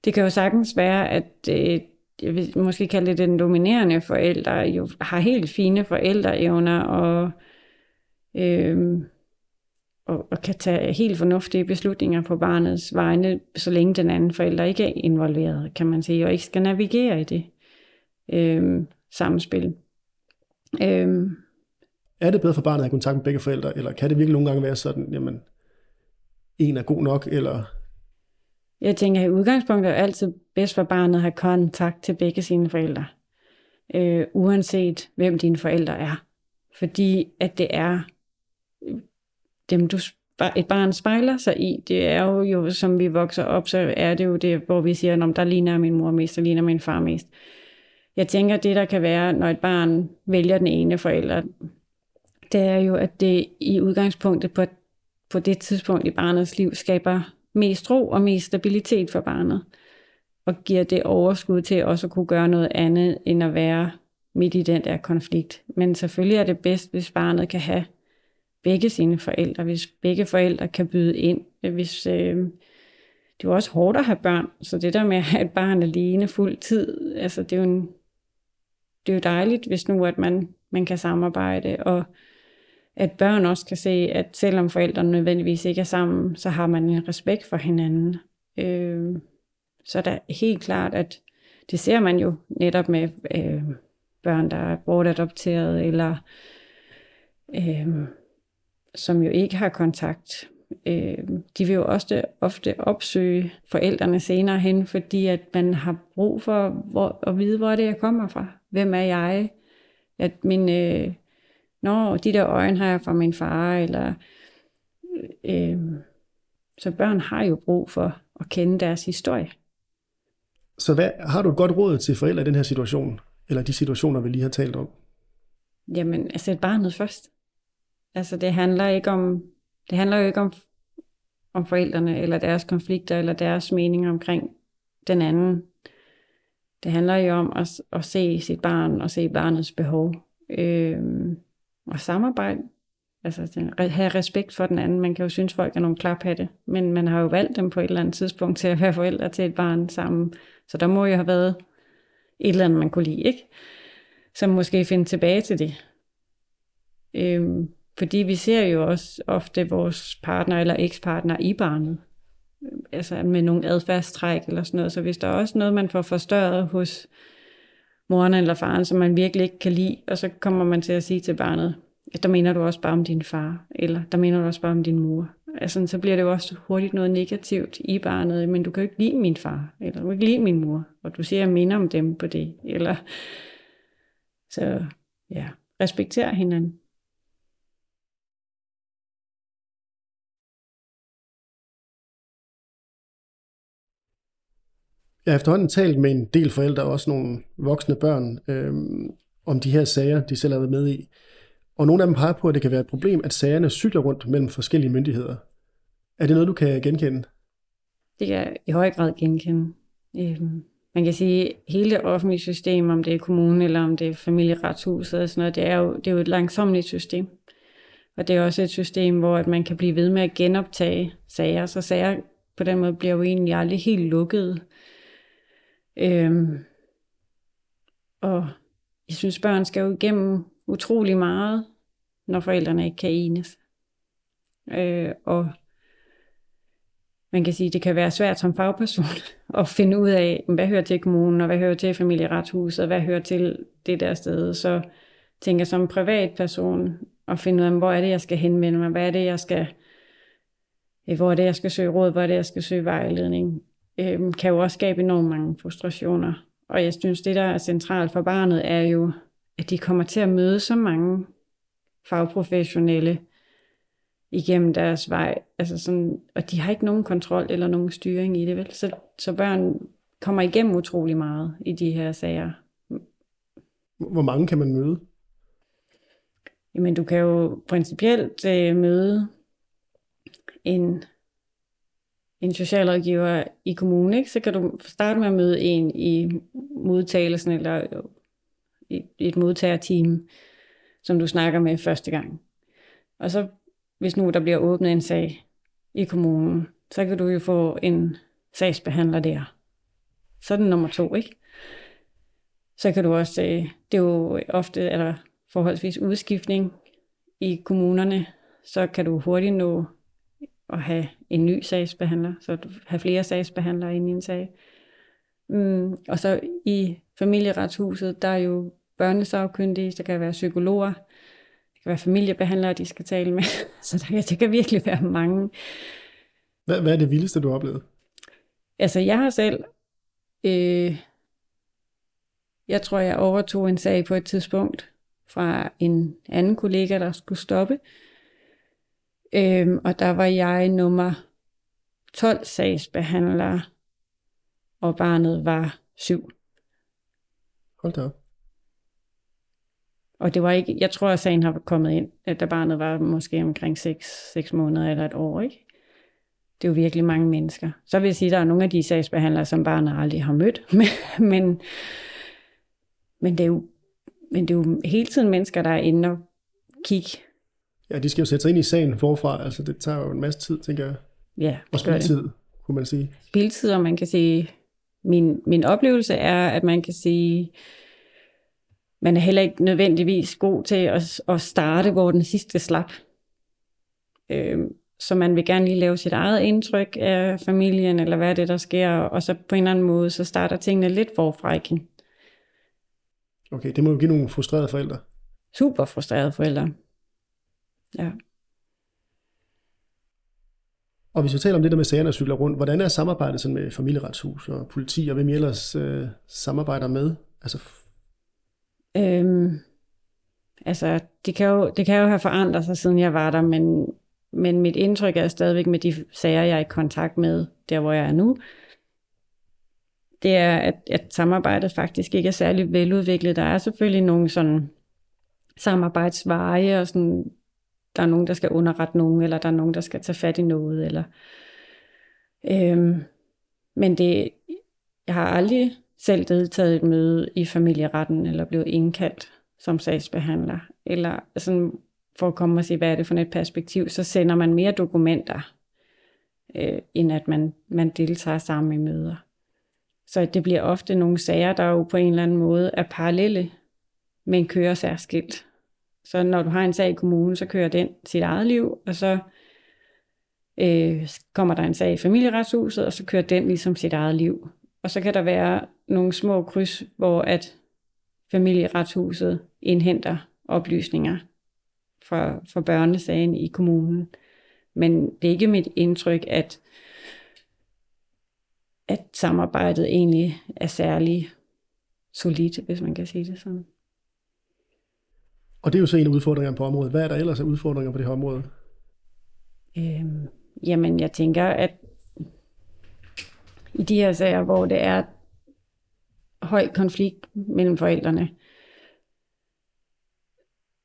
det kan jo sagtens være, at øh, jeg vil måske kalde det den dominerende forælder, jo har helt fine forældreevner og, øh, og, og kan tage helt fornuftige beslutninger på barnets vegne, så længe den anden forælder ikke er involveret, kan man sige, og ikke skal navigere i det øh, samspil. Øh, er det bedre for barnet at have kontakt med begge forældre, eller kan det virkelig nogle gange være sådan, jamen, en er god nok, eller... Jeg tænker, at i udgangspunktet er det altid bedst for barnet at have kontakt til begge sine forældre. Øh, uanset hvem dine forældre er. Fordi at det er øh, dem, du et barn spejler sig i. Det er jo, jo, som vi vokser op, så er det jo det, hvor vi siger, om der ligner min mor mest, der ligner min far mest. Jeg tænker, det der kan være, når et barn vælger den ene forælder, det er jo, at det i udgangspunktet på, på det tidspunkt i barnets liv skaber mest ro og mest stabilitet for barnet. Og giver det overskud til også at kunne gøre noget andet, end at være midt i den der konflikt. Men selvfølgelig er det bedst, hvis barnet kan have begge sine forældre, hvis begge forældre kan byde ind. Hvis, øh, det er jo også hårdt at have børn, så det der med at have et barn alene fuld tid, altså det er jo, en, det er jo dejligt, hvis nu at man, man kan samarbejde, og at børn også kan se, at selvom forældrene nødvendigvis ikke er sammen, så har man en respekt for hinanden. Øh, så der er helt klart, at det ser man jo netop med øh, børn, der er bortadopteret, eller øh, som jo ikke har kontakt. Øh, de vil jo også ofte opsøge forældrene senere hen, fordi at man har brug for hvor, at vide, hvor det er, jeg kommer fra. Hvem er jeg? At min... Øh, Nå, de der øjne har jeg fra min far, eller... Øh, så børn har jo brug for at kende deres historie. Så hvad, har du et godt råd til forældre i den her situation? Eller de situationer, vi lige har talt om? Jamen, altså et barnet først. Altså det handler ikke om, det handler jo ikke om, om forældrene, eller deres konflikter, eller deres meninger omkring den anden. Det handler jo om at, at se sit barn, og se barnets behov. Øh, og samarbejde. Altså have respekt for den anden. Man kan jo synes, folk er nogle klaphatte, men man har jo valgt dem på et eller andet tidspunkt til at være forældre til et barn sammen. Så der må jo have været et eller andet, man kunne lide, ikke? Som måske finde tilbage til det. Øhm, fordi vi ser jo også ofte vores partner eller ekspartner i barnet. Altså med nogle adfærdstræk eller sådan noget. Så hvis der er også noget, man får forstørret hos moren eller faren, som man virkelig ikke kan lide, og så kommer man til at sige til barnet, der mener du også bare om din far, eller der mener du også bare om din mor. Altså, så bliver det jo også hurtigt noget negativt i barnet, men du kan jo ikke lide min far, eller du kan ikke lide min mor, og du siger, at jeg minder om dem på det, eller så ja, respekter hinanden. Jeg har efterhånden talt med en del forældre, og også nogle voksne børn, øh, om de her sager, de selv har været med i. Og nogle af dem peger på, at det kan være et problem, at sagerne cykler rundt mellem forskellige myndigheder. Er det noget, du kan genkende? Det kan jeg i høj grad genkende. Øhm, man kan sige, hele det offentlige system, om det er kommunen eller om det er familieretshuset og sådan noget, det er jo, det er jo et langsomligt system. Og det er også et system, hvor at man kan blive ved med at genoptage sager, så sager på den måde bliver jo egentlig aldrig helt lukket. Øhm, og jeg synes, børn skal jo igennem utrolig meget, når forældrene ikke kan enes. Øh, og man kan sige, det kan være svært som fagperson [LAUGHS] at finde ud af, hvad hører til kommunen, og hvad hører til familieretshuset, og hvad hører til det der sted. Så tænker som privatperson at finde ud af, hvor er det, jeg skal henvende mig, hvad er det, jeg skal, hvor er det, jeg skal søge råd, hvor er det, jeg skal søge vejledning, øh, kan jo også skabe enormt mange frustrationer. Og jeg synes, det der er centralt for barnet, er jo, at de kommer til at møde så mange fagprofessionelle igennem deres vej. Altså sådan, og de har ikke nogen kontrol eller nogen styring i det, vel? Så, så børn kommer igennem utrolig meget i de her sager. Hvor mange kan man møde? Jamen, du kan jo principielt øh, møde en, en socialrådgiver i kommunen, ikke? så kan du starte med at møde en i modtagelsen eller øh, i et modtagerteam, som du snakker med første gang. Og så hvis nu der bliver åbnet en sag i kommunen, så kan du jo få en sagsbehandler der. Så er den nummer to, ikke? Så kan du også, øh, det er jo ofte, eller forholdsvis udskiftning i kommunerne, så kan du hurtigt nå at have en ny sagsbehandler, så du har flere sagsbehandlere inde i en sag. Mm, og så i familieretshuset, der er jo børnesagkyndige, der kan være psykologer, det kan være familiebehandlere, de skal tale med. [LAUGHS] Så der kan, det kan virkelig være mange. Hvad, hvad er det vildeste, du har oplevet? Altså, jeg har selv... Øh, jeg tror, jeg overtog en sag på et tidspunkt fra en anden kollega, der skulle stoppe. Øhm, og der var jeg nummer 12 sagsbehandlere, og barnet var syv. Hold da op. Og det var ikke, jeg tror, at sagen har kommet ind, at da barnet var måske omkring 6, 6 måneder eller et år, ikke? Det er jo virkelig mange mennesker. Så vil jeg sige, at der er nogle af de sagsbehandlere, som barnet aldrig har mødt. [LAUGHS] men, men, det er jo, men det er jo hele tiden mennesker, der er inde og kigge. Ja, de skal jo sætte sig ind i sagen forfra. Altså, det tager jo en masse tid, tænker jeg. Ja, og spildtid, kunne man sige. Spildtid, og man kan sige, min, min oplevelse er, at man kan sige, man er heller ikke nødvendigvis god til at, at starte, hvor den sidste slap. Øh, så man vil gerne lige lave sit eget indtryk af familien, eller hvad er det, der sker, og så på en eller anden måde, så starter tingene lidt forfra igen. Okay, det må jo give nogle frustrerede forældre. Super frustrerede forældre. Ja. Og hvis vi taler om det der med sagerne, der cykler rundt, hvordan er samarbejdet sådan med familieretshus og politi, og hvem I ellers øh, samarbejder med? Altså Øhm, altså, det kan, jo, det kan jo have forandret sig, siden jeg var der, men, men mit indtryk er stadigvæk med de sager, jeg er i kontakt med, der hvor jeg er nu, det er, at, at samarbejdet faktisk ikke er særlig veludviklet. Der er selvfølgelig nogle sådan samarbejdsveje, og sådan, der er nogen, der skal underrette nogen, eller der er nogen, der skal tage fat i noget. Eller, øhm, men det, jeg har aldrig selv deltaget et møde i familieretten, eller blevet indkaldt som sagsbehandler, eller sådan for at komme og se, hvad er det for et perspektiv, så sender man mere dokumenter, øh, end at man, man deltager sammen i møder. Så det bliver ofte nogle sager, der jo på en eller anden måde er parallelle, men kører særskilt. Så når du har en sag i kommunen, så kører den sit eget liv, og så øh, kommer der en sag i familieretshuset, og så kører den ligesom sit eget liv. Og så kan der være nogle små kryds, hvor at familieretshuset indhenter oplysninger for, for børnesagen i kommunen. Men det er ikke mit indtryk, at, at samarbejdet egentlig er særlig solidt, hvis man kan sige det sådan. Og det er jo så en af udfordringerne på området. Hvad er der ellers af udfordringer på det her område? Øhm, jamen, jeg tænker, at i de her sager, hvor det er høj konflikt mellem forældrene,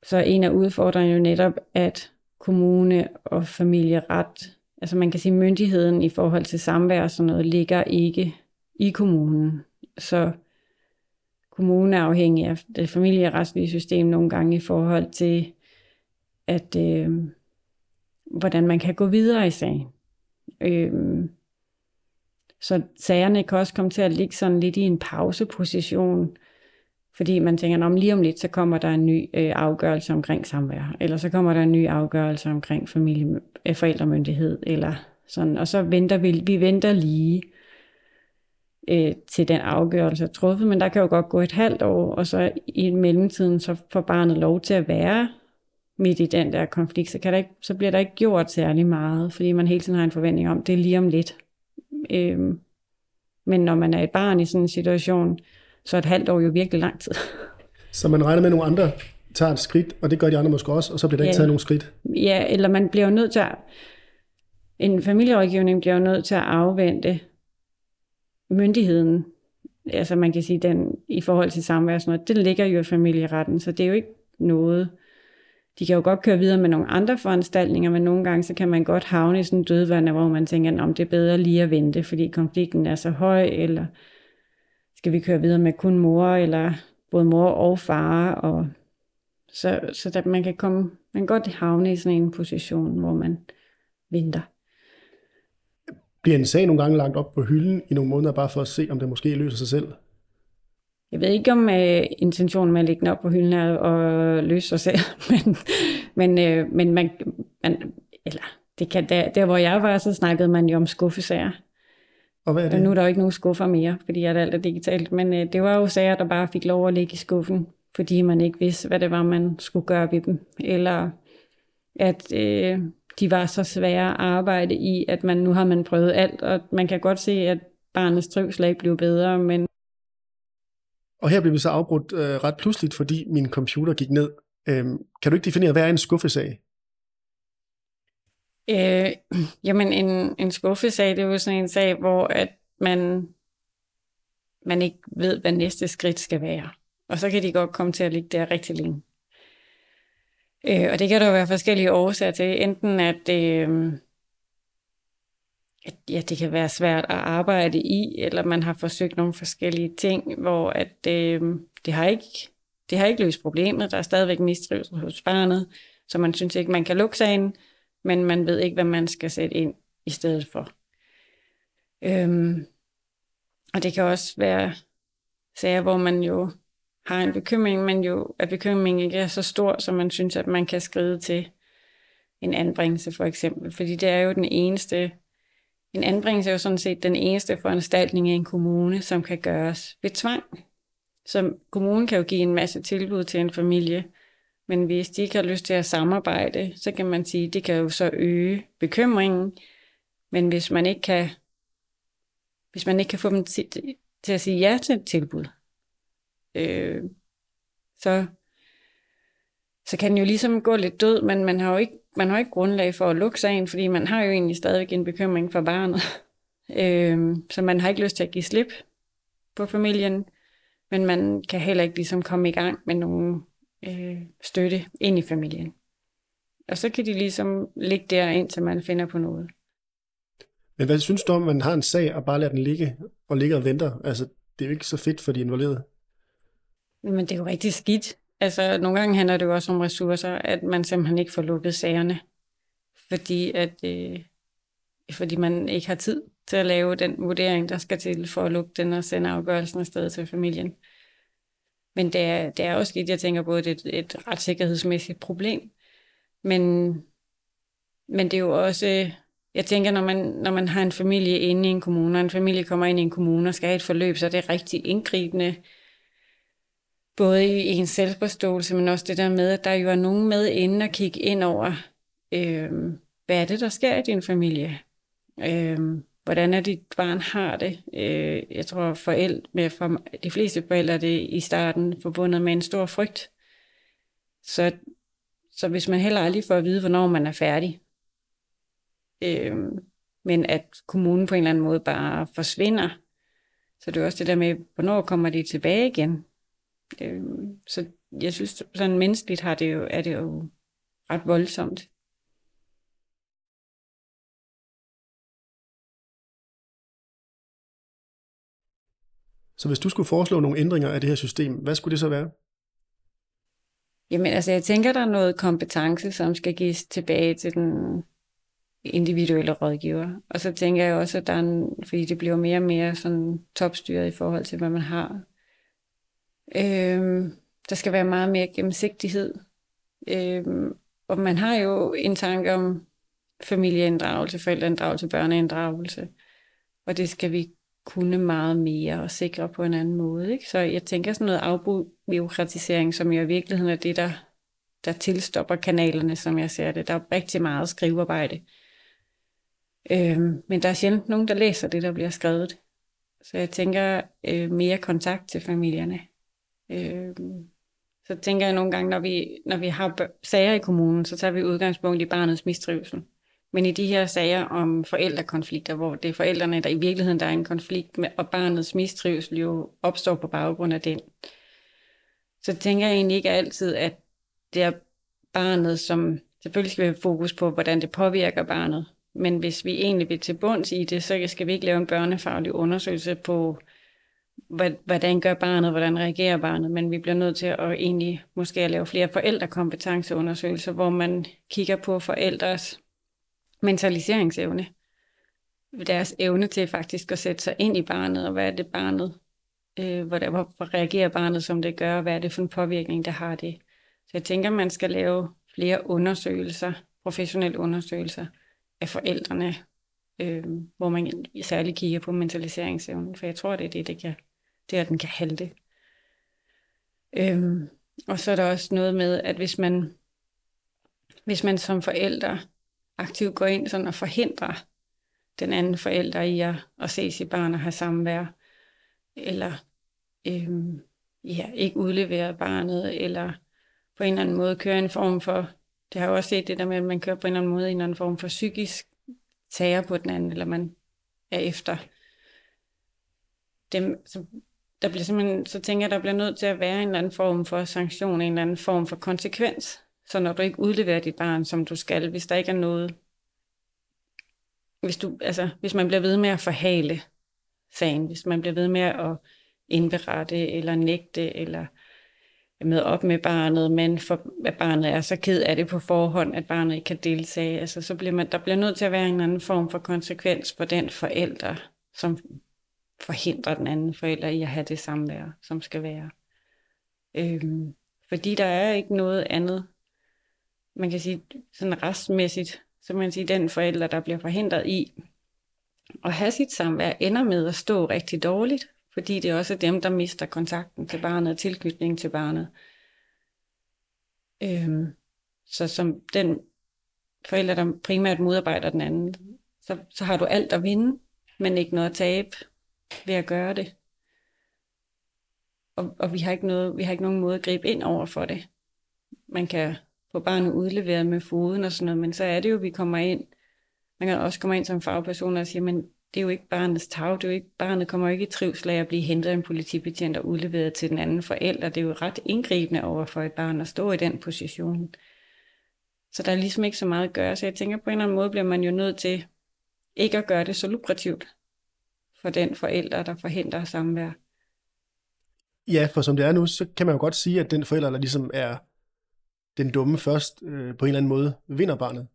så er en af udfordringerne jo netop, at kommune og familieret, altså man kan sige myndigheden i forhold til samvær og sådan noget, ligger ikke i kommunen. så kommune afhængig af det familieretslige system nogle gange i forhold til, at øh, hvordan man kan gå videre i sagen. Øh, så sagerne kan også komme til at ligge sådan lidt i en pauseposition, fordi man tænker, om lige om lidt, så kommer der en ny øh, afgørelse omkring samvær, eller så kommer der en ny afgørelse omkring familie, øh, forældremyndighed, eller sådan, og så venter vi, vi venter lige øh, til den afgørelse er truffet, men der kan jo godt gå et halvt år, og så i mellemtiden, så får barnet lov til at være midt i den der konflikt, så, kan der ikke, så bliver der ikke gjort særlig meget, fordi man hele tiden har en forventning om, det er lige om lidt. Øhm, men når man er et barn i sådan en situation, så er et halvt år jo virkelig lang tid. [LAUGHS] Så man regner med, at nogle andre tager et skridt, og det gør de andre måske også, og så bliver der ja. ikke taget nogen skridt? Ja, eller man bliver jo nødt til at... En familierådgivning bliver jo nødt til at afvente myndigheden. Altså man kan sige, den i forhold til samvær og sådan noget, det ligger jo i familieretten, så det er jo ikke noget, de kan jo godt køre videre med nogle andre foranstaltninger, men nogle gange så kan man godt havne i sådan en dødvand, hvor man tænker, om det er bedre lige at vente, fordi konflikten er så høj, eller skal vi køre videre med kun mor, eller både mor og far, og så, så der, man kan komme, man kan godt havne i sådan en position, hvor man venter. Bliver en sag nogle gange lagt op på hylden i nogle måneder, bare for at se, om det måske løser sig selv? Jeg ved ikke, om uh, intentionen med at lægge den op på hylden er at løse sig selv, [LAUGHS] men, men, uh, men man, man, eller det kan, der, der, hvor jeg var, så snakkede man jo om skuffesager. Og hvad er det? Og nu er der jo ikke nogen skuffer mere, fordi at alt er digitalt, men uh, det var jo sager, der bare fik lov at ligge i skuffen, fordi man ikke vidste, hvad det var, man skulle gøre ved dem, eller at uh, de var så svære at arbejde i, at man nu har man prøvet alt, og man kan godt se, at barnets trivsel ikke blev bedre, men og her blev vi så afbrudt øh, ret pludseligt, fordi min computer gik ned. Øhm, kan du ikke definere, hvad er en skuffesag? Øh, [CLEARS THROAT] jamen, en, en skuffesag, det er jo sådan en sag, hvor at man, man ikke ved, hvad næste skridt skal være. Og så kan de godt komme til at ligge der rigtig længe. Øh, og det kan der jo være forskellige årsager til. Enten at, øh, at ja, det kan være svært at arbejde i, eller man har forsøgt nogle forskellige ting, hvor at, øh, det, har ikke, det har ikke løst problemet. Der er stadigvæk mistrivsel hos barnet, så man synes ikke, man kan lukke sagen, men man ved ikke, hvad man skal sætte ind i stedet for. Øhm, og det kan også være sager, hvor man jo har en bekymring, men jo at bekymringen ikke er så stor, som man synes, at man kan skride til en anbringelse for eksempel. Fordi det er jo den eneste en anbringelse er jo sådan set den eneste foranstaltning i en kommune, som kan gøres ved tvang. Så kommunen kan jo give en masse tilbud til en familie, men hvis de ikke har lyst til at samarbejde, så kan man sige, at det kan jo så øge bekymringen. Men hvis man ikke kan, hvis man ikke kan få dem til, til at sige ja til et tilbud, øh, så, så kan den jo ligesom gå lidt død, men man har jo ikke man har ikke grundlag for at lukke sagen, fordi man har jo egentlig stadigvæk en bekymring for barnet. [LAUGHS] øh, så man har ikke lyst til at give slip på familien, men man kan heller ikke ligesom komme i gang med nogen øh, støtte ind i familien. Og så kan de ligesom ligge der, indtil man finder på noget. Men hvad synes du om, at man har en sag og bare lader den ligge og ligger og venter? Altså, det er jo ikke så fedt for de involverede. Men det er jo rigtig skidt. Altså, nogle gange handler det jo også om ressourcer, at man simpelthen ikke får lukket sagerne, fordi, at, øh, fordi man ikke har tid til at lave den vurdering, der skal til for at lukke den og sende afgørelsen afsted til familien. Men det er, det er også skidt, jeg tænker både, det er et, et retssikkerhedsmæssigt problem. Men, men det er jo også, jeg tænker, når man, når man har en familie inde i en kommune, og en familie kommer ind i en kommune og skal have et forløb, så er det rigtig indgribende både i ens selvforståelse, men også det der med, at der jo er nogen med inden at kigge ind over, øh, hvad er det, der sker i din familie? Øh, hvordan er dit barn har det? Øh, jeg tror, forældre, med for de fleste forældre er det i starten forbundet med en stor frygt. Så, så hvis man heller aldrig får at vide, hvornår man er færdig, øh, men at kommunen på en eller anden måde bare forsvinder, så det er også det der med, hvornår kommer de tilbage igen? Øh, så jeg synes, sådan menneskeligt har det jo, er det jo ret voldsomt. Så hvis du skulle foreslå nogle ændringer af det her system, hvad skulle det så være? Jamen altså, jeg tænker, der er noget kompetence, som skal gives tilbage til den individuelle rådgiver. Og så tænker jeg også, at der er en, fordi det bliver mere og mere sådan topstyret i forhold til, hvad man har. Øhm, der skal være meget mere gennemsigtighed. Øhm, og man har jo en tanke om familieinddragelse, forældreinddragelse, børneinddragelse. Og det skal vi kunne meget mere og sikre på en anden måde. Ikke? Så jeg tænker sådan noget afbureaukratisering, som jo i virkeligheden er det, der, der tilstopper kanalerne, som jeg ser det. Der er rigtig meget skrivearbejde. Øhm, men der er sjældent nogen, der læser det, der bliver skrevet. Så jeg tænker øh, mere kontakt til familierne. Øh, så tænker jeg nogle gange, når vi, når vi har sager i kommunen, så tager vi udgangspunkt i barnets mistrivsel. Men i de her sager om forældrekonflikter, hvor det er forældrene, der i virkeligheden der er en konflikt med, og barnets mistrivsel jo opstår på baggrund af den, så tænker jeg egentlig ikke altid, at det er barnet, som selvfølgelig skal vi have fokus på, hvordan det påvirker barnet. Men hvis vi egentlig vil til bunds i det, så skal vi ikke lave en børnefaglig undersøgelse på, hvordan gør barnet, hvordan reagerer barnet, men vi bliver nødt til at egentlig måske at lave flere forældrekompetenceundersøgelser, hvor man kigger på forældres mentaliseringsevne. Deres evne til faktisk at sætte sig ind i barnet, og hvad er det barnet, øh, hvordan, hvor reagerer barnet, som det gør, og hvad er det for en påvirkning, der har det. Så jeg tænker, man skal lave flere undersøgelser, professionelle undersøgelser af forældrene, øh, hvor man særligt kigger på mentaliseringsevnen, for jeg tror, det er det, det kan, det er, den kan halte. Øhm, og så er der også noget med, at hvis man, hvis man som forældre aktivt går ind sådan og forhindrer den anden forælder i at, at se sit barn og have samvær, eller øhm, ja, ikke udlevere barnet, eller på en eller anden måde køre en form for, det har jeg også set det der med, at man kører på en eller anden måde en eller anden form for psykisk tager på den anden, eller man er efter dem. Så, der bliver simpelthen, så tænker jeg, der bliver nødt til at være en eller anden form for sanktion, en eller anden form for konsekvens, så når du ikke udleverer dit barn, som du skal, hvis der ikke er noget, hvis, du, altså, hvis man bliver ved med at forhale sagen, hvis man bliver ved med at indberette eller nægte eller med op med barnet, men for at barnet er så ked af det på forhånd, at barnet ikke kan deltage, altså, så bliver man, der bliver nødt til at være en anden form for konsekvens for den forælder, som forhindrer den anden forælder i at have det samvær, som skal være. Øhm, fordi der er ikke noget andet man kan sige, sådan restmæssigt, så man sige, den forælder, der bliver forhindret i at have sit samvær, ender med at stå rigtig dårligt, fordi det er også dem, der mister kontakten til barnet og tilknytningen til barnet. Øhm, så som den forælder, der primært modarbejder den anden, så, så har du alt at vinde, men ikke noget at tabe ved at gøre det. Og, og vi, har ikke noget, vi har ikke nogen måde at gribe ind over for det. Man kan få barnet udleveret med foden og sådan noget, men så er det jo, vi kommer ind, man kan også komme ind som fagperson og sige, men det er jo ikke barnets tag, det er jo ikke, barnet kommer jo ikke i trivsel af at blive hentet af en politibetjent og udleveret til den anden forælder. Det er jo ret indgribende over for et barn at stå i den position. Så der er ligesom ikke så meget at gøre, så jeg tænker på en eller anden måde bliver man jo nødt til ikke at gøre det så lukrativt for den forælder, der forhindrer samvær. Ja, for som det er nu, så kan man jo godt sige, at den forælder, der ligesom er den dumme først øh, på en eller anden måde vinder barnet.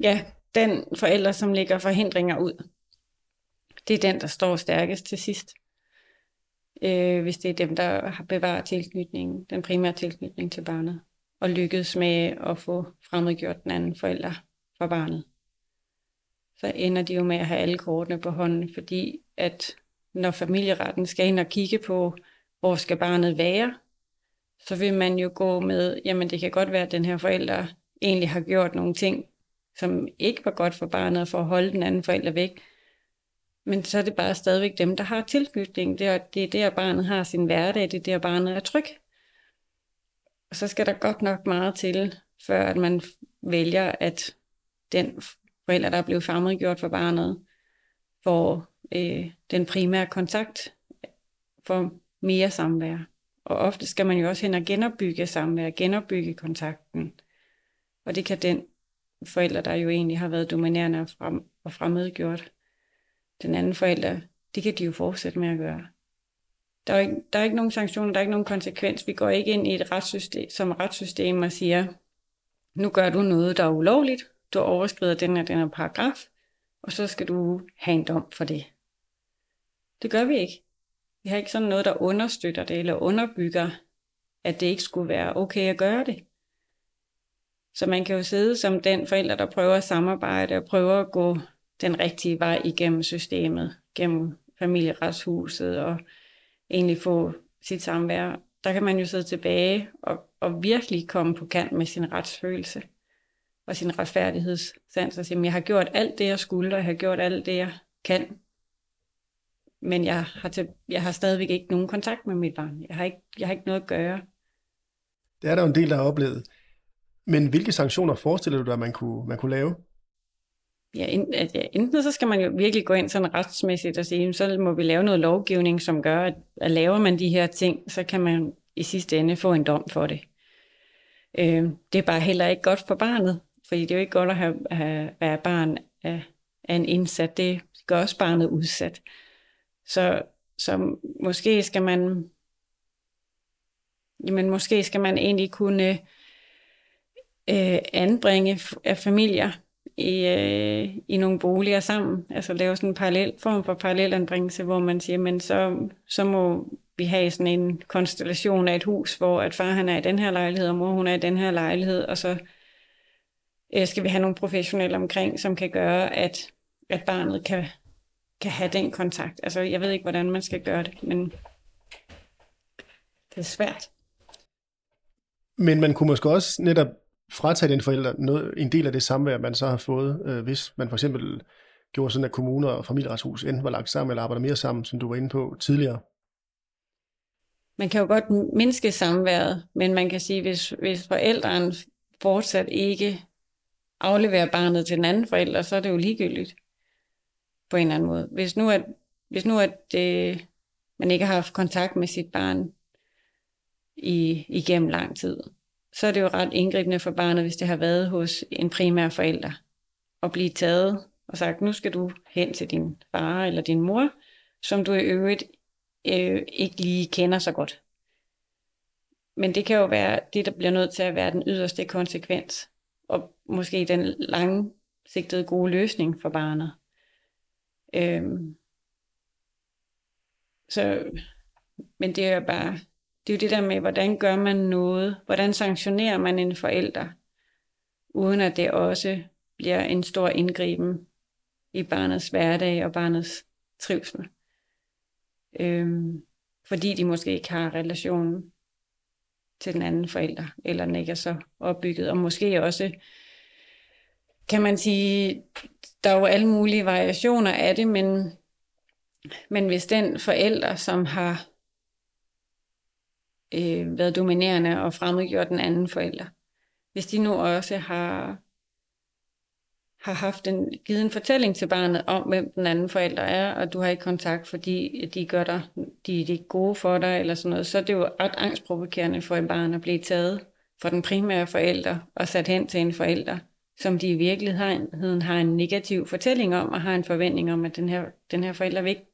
Ja, den forælder, som lægger forhindringer ud, det er den, der står stærkest til sidst. Øh, hvis det er dem, der har bevaret tilknytningen, den primære tilknytning til barnet, og lykkes med at få fremmedgjort den anden forælder fra barnet. Så ender de jo med at have alle kortene på hånden, fordi at når familieretten skal ind og kigge på, hvor skal barnet være, så vil man jo gå med, jamen det kan godt være, at den her forælder egentlig har gjort nogle ting, som ikke var godt for barnet for at holde den anden forælder væk. Men så er det bare stadigvæk dem, der har tilknytning. Det er, det er der, barnet har sin hverdag, det er der, barnet er tryg. Og så skal der godt nok meget til, før at man vælger, at den forældre, der er blevet fremmedgjort for barnet, får øh, den primære kontakt, for mere samvær. Og ofte skal man jo også hen og genopbygge samvær, genopbygge kontakten. Og det kan den forælder, der jo egentlig har været dominerende og, frem, og fremmedgjort, den anden forælder, det kan de jo fortsætte med at gøre. Der er, ikke, der er ikke nogen sanktioner, der er ikke nogen konsekvens. Vi går ikke ind i et retssystem, som retssystem og siger, nu gør du noget, der er ulovligt, du overskrider den her, den her paragraf, og så skal du have en dom for det. Det gør vi ikke. Vi har ikke sådan noget, der understøtter det, eller underbygger, at det ikke skulle være okay at gøre det. Så man kan jo sidde som den forælder, der prøver at samarbejde og prøver at gå den rigtige vej igennem systemet, gennem familieretshuset og egentlig få sit samvær. Der kan man jo sidde tilbage og, og virkelig komme på kant med sin retsfølelse og sin retfærdighedssans og sige, jeg har gjort alt det, jeg skulle, og jeg har gjort alt det, jeg kan. Men jeg har, til, jeg har stadigvæk ikke nogen kontakt med mit barn. Jeg har ikke, jeg har ikke noget at gøre. Det er der jo en del, der har oplevet. Men hvilke sanktioner forestiller du dig, man kunne, man kunne lave? Ja, enten så skal man jo virkelig gå ind sådan retsmæssigt og sige, så må vi lave noget lovgivning, som gør, at, at laver man de her ting, så kan man i sidste ende få en dom for det. Øh, det er bare heller ikke godt for barnet, fordi det er jo ikke godt at have, have, være barn af, af en indsat. Det gør også barnet udsat. Så, så måske skal man jamen måske skal man egentlig kunne øh, anbringe af familier i, øh, i nogle boliger sammen. Altså lave sådan en parallel form for parallelanbringelse, hvor man siger, men så, så må vi have sådan en konstellation af et hus, hvor at far han er i den her lejlighed, og mor hun er i den her lejlighed, og så øh, skal vi have nogle professionelle omkring, som kan gøre, at, at barnet kan, kan have den kontakt. Altså jeg ved ikke, hvordan man skal gøre det, men det er svært. Men man kunne måske også netop fratage den forælder noget, en del af det samvær, man så har fået, øh, hvis man for eksempel gjorde sådan, at kommuner og familieretshus enten var lagt sammen eller arbejder mere sammen, som du var inde på tidligere? Man kan jo godt mindske samværet, men man kan sige, hvis, hvis forældren fortsat ikke afleverer barnet til den anden forælder, så er det jo ligegyldigt på en eller anden måde. Hvis nu, at, hvis nu at det, man ikke har haft kontakt med sit barn i, igennem lang tid, så er det jo ret indgribende for barnet, hvis det har været hos en primær forælder, og blive taget og sagt, nu skal du hen til din far eller din mor, som du i øvrigt øh, ikke lige kender så godt. Men det kan jo være det, der bliver nødt til at være den yderste konsekvens, og måske den langsigtede gode løsning for barnet. Øhm, så, men det er jo bare, det er jo det der med, hvordan gør man noget? Hvordan sanktionerer man en forælder, uden at det også bliver en stor indgriben i barnets hverdag og barnets trivsel? Øhm, fordi de måske ikke har relationen til den anden forælder, eller den ikke er så opbygget. Og måske også, kan man sige, der er jo alle mulige variationer af det, men, men hvis den forælder, som har øh, været dominerende og fremmedgjort den anden forælder. Hvis de nu også har, har haft en, givet en fortælling til barnet om, hvem den anden forælder er, og du har ikke kontakt, fordi de gør dig, de, de er gode for dig, eller sådan noget, så er det jo ret angstprovokerende for et barn at blive taget for den primære forælder og sat hen til en forælder, som de i virkeligheden har en negativ fortælling om, og har en forventning om, at den her, den her forælder vil ikke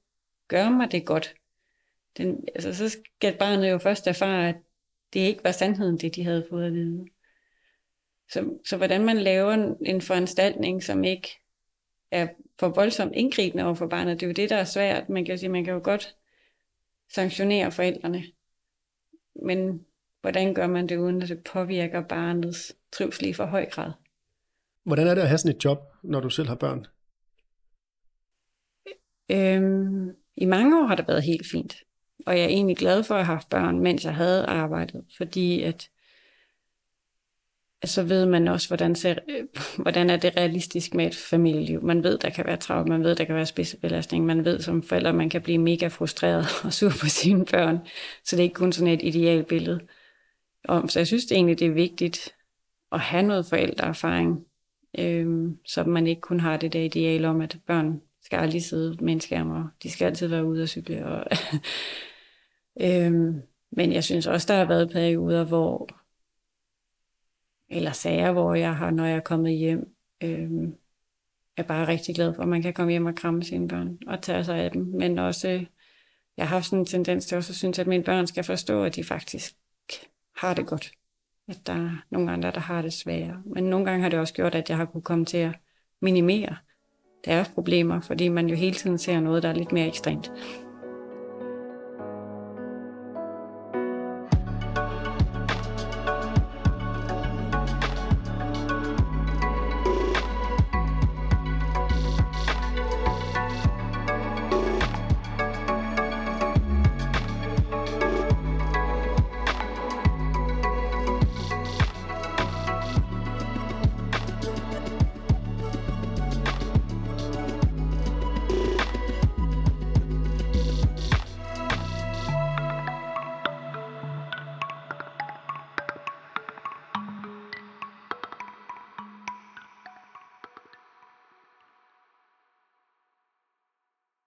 gøre mig det godt den, altså, så skal barnet jo først erfare, at det ikke var sandheden, det de havde fået at vide. Så, så hvordan man laver en foranstaltning, som ikke er for voldsomt indgribende over for barnet, det er jo det, der er svært. Man kan jo sige, man kan jo godt sanktionere forældrene. Men hvordan gør man det, uden at det påvirker barnets trivsel i for høj grad? Hvordan er det at have sådan et job, når du selv har børn? Øhm, I mange år har det været helt fint. Og jeg er egentlig glad for at have haft børn, mens jeg havde arbejdet, fordi at, at så ved man også, hvordan, ser, hvordan er det realistisk med et familieliv. Man ved, der kan være travlt, man ved, der kan være spidsbelastning, man ved som forældre, man kan blive mega frustreret [LAUGHS] og sur på sine børn. Så det er ikke kun sådan et idealbillede. billede. om. Så jeg synes det egentlig, det er vigtigt at have noget forældreerfaring, øh, så man ikke kun har det der ideal om, at børn skal aldrig sidde med en skærm, og de skal altid være ude og cykle. Og [LAUGHS] øh, men jeg synes også, der har været perioder, hvor, eller sager, hvor jeg har, når jeg er kommet hjem, øh, er bare rigtig glad for, at man kan komme hjem og kramme sine børn og tage sig af dem. Men også jeg har haft sådan en tendens til også at synes, at mine børn skal forstå, at de faktisk har det godt. At der er nogle andre, der har det sværere. Men nogle gange har det også gjort, at jeg har kunne komme til at minimere deres problemer, fordi man jo hele tiden ser noget, der er lidt mere ekstremt.